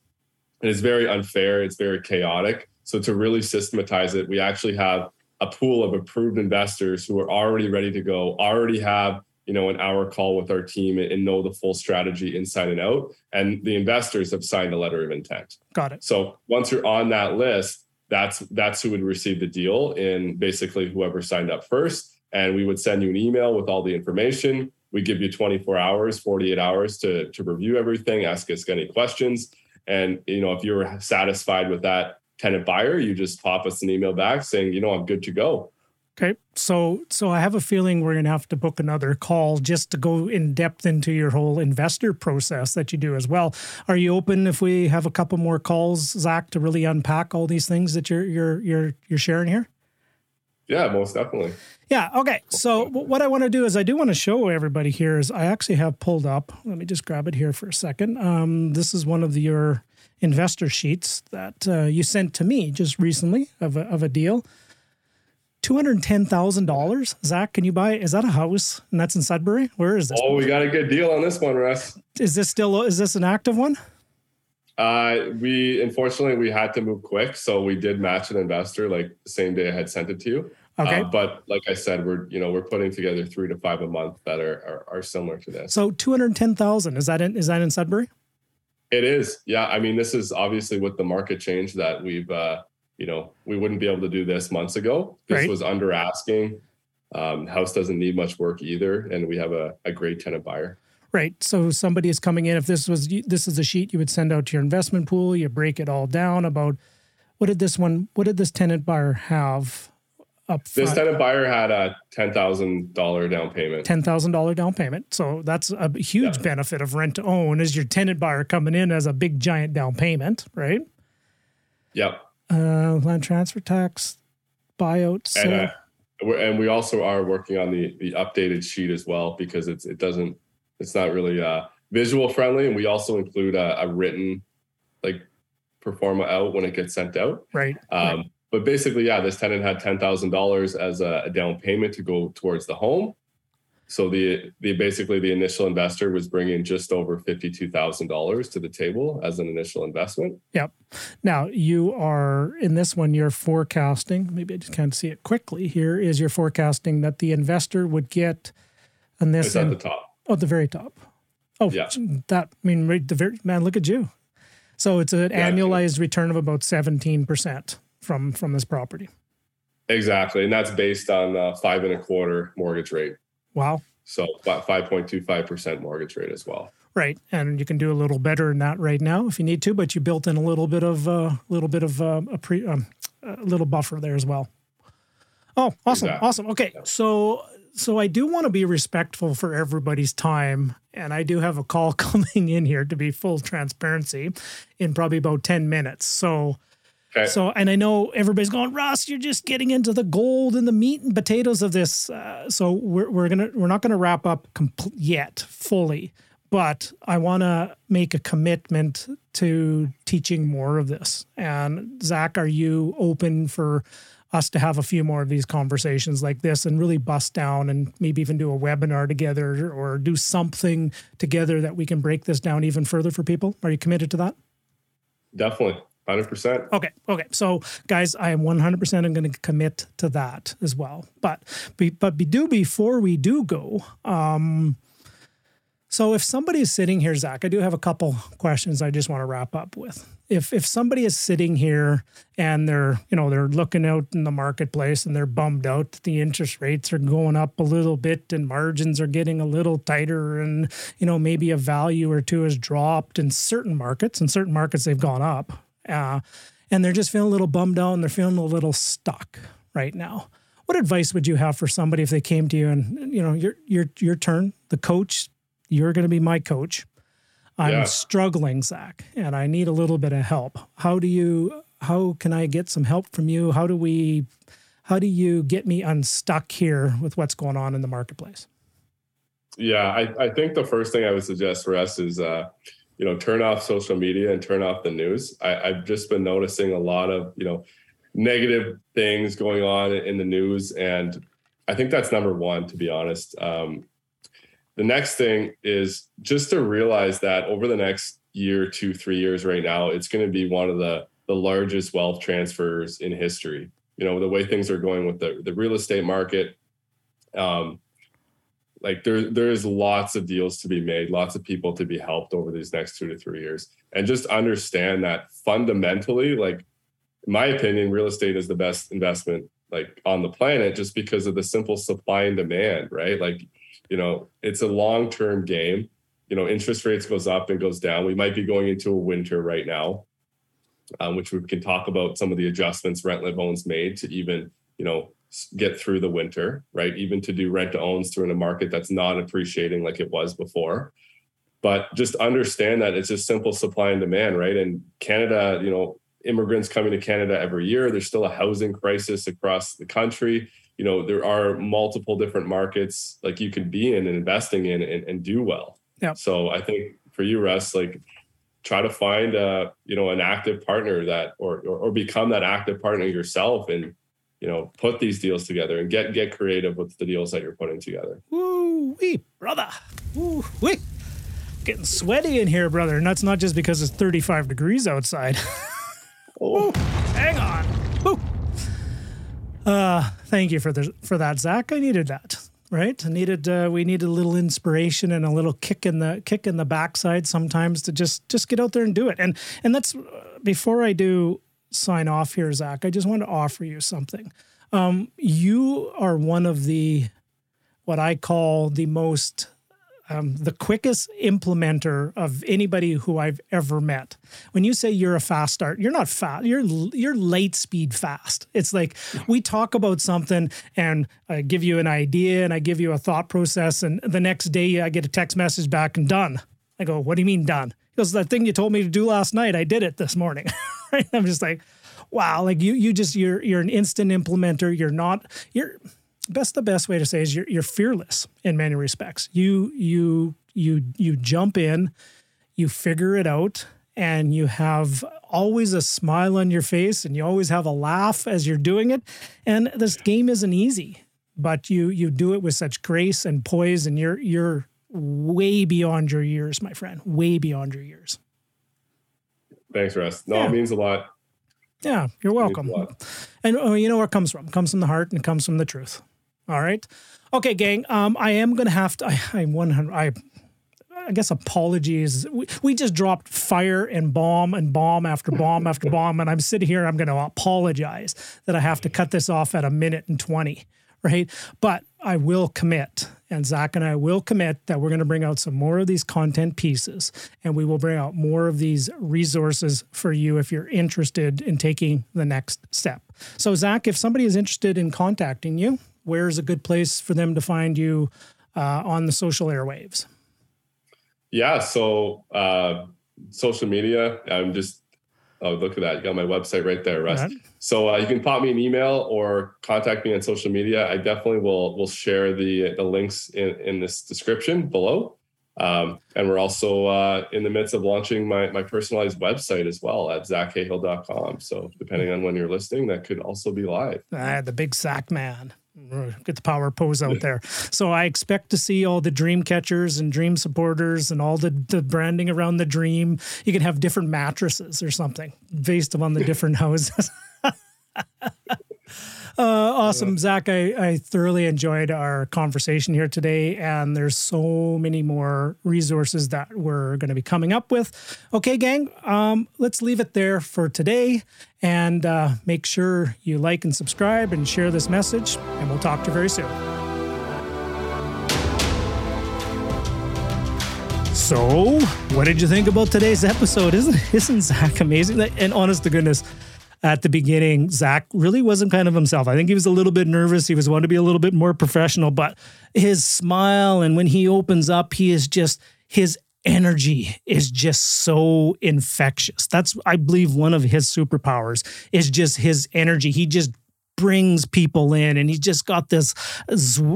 And it's very unfair, it's very chaotic. So to really systematize it, we actually have a pool of approved investors who are already ready to go, already have you know an hour call with our team and know the full strategy inside and out and the investors have signed a letter of intent got it so once you're on that list that's that's who would receive the deal in basically whoever signed up first. And we would send you an email with all the information. We give you 24 hours 48 hours to to review everything ask us any questions. And you know if you're satisfied with that tenant buyer you just pop us an email back saying you know i'm good to go Okay. So so I have a feeling we're going to have to book another call just to go in depth into your whole investor process that you do as well. Are you open if we have a couple more calls, Zach, to really unpack all these things that you're you're you're you're sharing here? Yeah, most definitely. Yeah. Okay. So what I want to do is I do want to show everybody here is I actually have pulled up. Let me just grab it here for a second. Um, this is one of the, your investor sheets that uh, you sent to me just recently of a, of a deal two hundred ten thousand dollars. Zach, can you buy? Is that a house? And that's in Sudbury. Where is this? Oh, we got a good deal on this one, Russ. Is this still? Is this an active one? Uh, we unfortunately we had to move quick, so we did match an investor like the same day I had sent it to you. Okay. Uh, but like I said, we're you know we're putting together three to five a month that are are, are similar to this. So two hundred ten thousand is that in is that in Sudbury? It is. Yeah. I mean, this is obviously with the market change that we've uh, you know, we wouldn't be able to do this months ago. This right. was under asking. Um, house doesn't need much work either, and we have a, a great tenant buyer. Right. So somebody is coming in. If this was this is a sheet you would send out to your investment pool, you break it all down about what did this one, what did this tenant buyer have up This tenant buyer had a ten thousand dollar down payment. ten thousand dollar down payment. So that's a huge Yeah. benefit of rent to own is your tenant buyer coming in as a big giant down payment, right? Yep. Uh, land transfer tax, buyouts. And uh, we're, and we also are working on the the updated sheet as well because it's it doesn't it's not really uh, visual friendly, and we also include a, a written like pro forma out when it gets sent out. right, Um, right. But basically, yeah, this tenant had ten thousand dollars as a, a down payment to go towards the home. So the the basically the initial investor was bringing just over fifty two thousand dollars to the table as an initial investment. Yep. Now you are in this one. You're forecasting. Maybe I just can't see it quickly. Here is your forecasting that the investor would get, on this It's at end, the top. oh, the very top. Oh, Yeah. that I mean, right, the very man. Look at you. So it's an Yeah. annualized return of about seventeen percent from from this property. Exactly, and that's based on uh, five and a quarter mortgage rate. Wow. So about five point two five percent mortgage rate as well. Right, and you can do a little better than that right now if you need to, but you built in a little bit of a uh, little bit of uh, a pre um, a little buffer there as well. Oh, awesome, Exactly. awesome. Okay, so so I do want to be respectful for everybody's time, and I do have a call coming in here to be full transparency in probably about ten minutes. So. Okay. So, and I know everybody's going, Ross, you're just getting into the gold and the meat and potatoes of this. Uh, so we're, we're gonna we're not gonna wrap up compl- yet fully, but I want to make a commitment to teaching more of this. And Zach, are you open for us to have a few more of these conversations like this and really bust down and maybe even do a webinar together or do something together that we can break this down even further for people? Are you committed to that? Definitely, hundred percent. Okay. Okay. So, guys, I am 100% I'm going to commit to that as well. But, but be do before we do go. Um, so, if somebody is sitting here, Zach, I do have a couple questions I just want to wrap up with. If if somebody is sitting here and they're you know they're looking out in the marketplace and they're bummed out that the interest rates are going up a little bit and margins are getting a little tighter and you know maybe a value or two has dropped in certain markets in certain markets they've gone up uh, and they're just feeling a little bummed out and they're feeling a little stuck right now. What advice would you have for somebody if they came to you and you know your your your turn, the coach, you're going to be my coach. I'm Yeah. struggling, Zach, and I need a little bit of help. How do you? How can I get some help from you? How do we? How do you get me unstuck here with what's going on in the marketplace? Yeah, I, I think the first thing I would suggest for us is, uh, you know, turn off social media and turn off the news. I, I've just been noticing a lot of, you know, negative things going on in the news. And I think that's number one, to be honest. Um, the next thing is just to realize that over the next year, two, three years right now, it's going to be one of the, the largest wealth transfers in history. You know, the way things are going with the, the real estate market. Um, like there there's lots of deals to be made lots of people to be helped over these next two to three years. And just understand that fundamentally like in my opinion real estate is the best investment like on the planet just because of the simple supply and demand right? Like you know it's a long term game. You know interest rates goes up and goes down. We might be going into a winter right now um, which we can talk about some of the adjustments rent live owns made to even you know get through the winter right? Even to do rent to owns through in a market that's not appreciating like it was before. But just understand that it's just simple supply and demand right? And canada you know immigrants coming to canada every year there's still a housing crisis across the country. You know there are multiple different markets like you can be in and investing in and, and do well. Yeah. so i think for you russ like try to find a, you know an active partner that or, or or become that active partner yourself and you know put these deals together and get get creative with the deals that you're putting together Woo wee, brother. Woo wee. Getting sweaty in here, brother. And that's not just because it's 35 degrees outside. Woo, hang on. Woo. Uh, thank you for the for that, Zach. I needed that. Right, I needed uh, we needed a little inspiration and a little kick in the kick in the backside sometimes to just just get out there and do it. And and that's uh, before I do sign off here, Zach. I just want to offer you something. Um, you are one of the what I call the most um, the quickest implementer of anybody who I've ever met. When you say you're a fast start, you're not fast. You're you're late speed fast. It's like we talk about something and I give you an idea and I give you a thought process, and the next day I get a text message back and done. I go, what do you mean done? Because the thing you told me to do last night, I did it this morning. I'm just like, wow, like you you just you're you're an instant implementer. You're not you're best the best way to say is you're you're fearless in many respects. You you you you jump in, you figure it out, and you have always a smile on your face and you always have a laugh as you're doing it. And this game isn't easy, but you you do it with such grace and poise and you're you're way beyond your years, my friend. Way beyond your years. Thanks, Russ. No, yeah. it means a lot. Yeah, you're welcome. And oh, you know where it comes from? It comes from the heart and it comes from the truth. All right. Okay, gang. Um, I am gonna have to. I, I'm 100. I, I guess apologies. We, we just dropped fire and bomb and bomb after bomb after bomb, and I'm sitting here. I'm gonna apologize that I have to cut this off at a minute and twenty. Right, but I will commit, and Zach and I will commit that we're going to bring out some more of these content pieces, and we will bring out more of these resources for you if you're interested in taking the next step. So, Zach, if somebody is interested in contacting you, where's a good place for them to find you uh, on the social airwaves? Yeah, so uh, social media. I'm just oh look at that. You got my website right there, Russ. Right. So uh, you can pop me an email or contact me on social media. I definitely will will share the the links in in this description below. Um, and we're also uh, in the midst of launching my, my personalized website as well at zachcahill.com. So depending on when you're listening, that could also be live. Ah, the big Zach man. Get the power pose out there. So I expect to see all the dream catchers and dream supporters and all the, the branding around the dream. You can have different mattresses or something based upon the different houses. Uh, awesome, Zach. I, I thoroughly enjoyed our conversation here today, and there's so many more resources that we're going to be coming up with. Okay, gang, um, let's leave it there for today, and uh, make sure you like and subscribe and share this message, and we'll talk to you very soon. So, what did you think about today's episode? Isn't isn't Zach amazing? And honest to goodness, at the beginning, Zach really wasn't kind of himself. I think he was a little bit nervous. He was wanting to be a little bit more professional, but his smile and when he opens up, he is just his energy is just so infectious. That's I believe one of his superpowers is just his energy. He just brings people in and he's just got this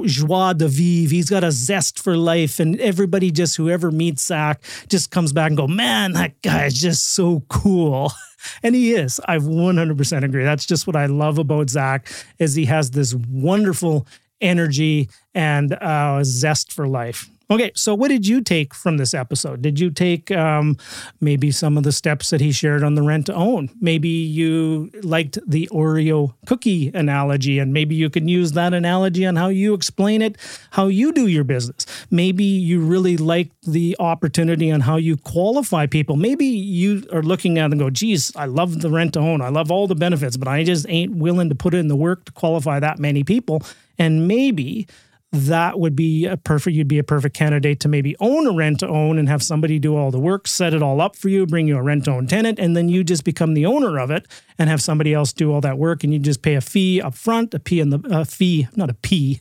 joie de vivre. He's got a zest for life. And everybody just, whoever meets Zach, just comes back and go, man, that guy is just so cool. And he is. I 100% agree. That's just what I love about Zach is he has this wonderful energy and uh, zest for life. Okay, so what did you take from this episode? Did you take um, maybe some of the steps that he shared on the rent to own? Maybe you liked the Oreo cookie analogy, and maybe you can use that analogy on how you explain it, how you do your business. Maybe you really like the opportunity on how you qualify people. Maybe you are looking at and go, geez, I love the rent to own. I love all the benefits, but I just ain't willing to put in the work to qualify that many people. And maybe that would be a perfect you'd be a perfect candidate to maybe own a rent to own and have somebody do all the work set it all up for you bring you a rent to own tenant and then you just become the owner of it and have somebody else do all that work and you just pay a fee up front a p in the a fee not a p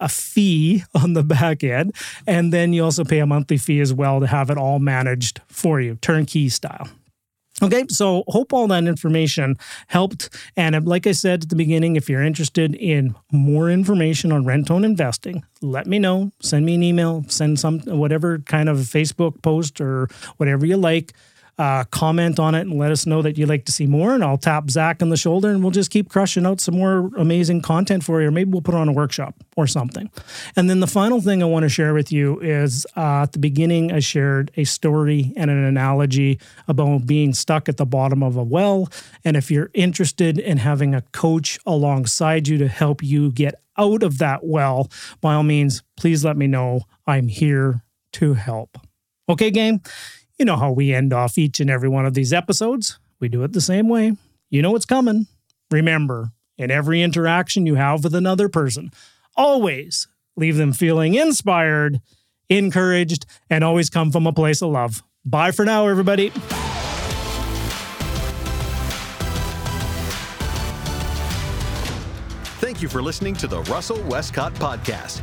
a fee on the back end. And then you also pay a monthly fee as well to have it all managed for you turnkey style Okay, so hope all that information helped. And like I said at the beginning, if you're interested in more information on rent own investing, let me know. Send me an email, send some whatever kind of Facebook post or whatever you like uh, comment on it and let us know that you'd like to see more. And I'll tap Zach on the shoulder and we'll just keep crushing out some more amazing content for you. Or maybe we'll put on a workshop or something. And then the final thing I want to share with you is uh, at the beginning, I shared a story and an analogy about being stuck at the bottom of a well. And if you're interested in having a coach alongside you to help you get out of that well, by all means, please let me know. I'm here to help. Okay, gang. You know how we end off each and every one of these episodes. We do it the same way. You know what's coming. Remember, in every interaction you have with another person, always leave them feeling inspired encouraged, and always come from a place of love. Bye for now, everybody. Thank you for listening to the Russell Westcott Podcast.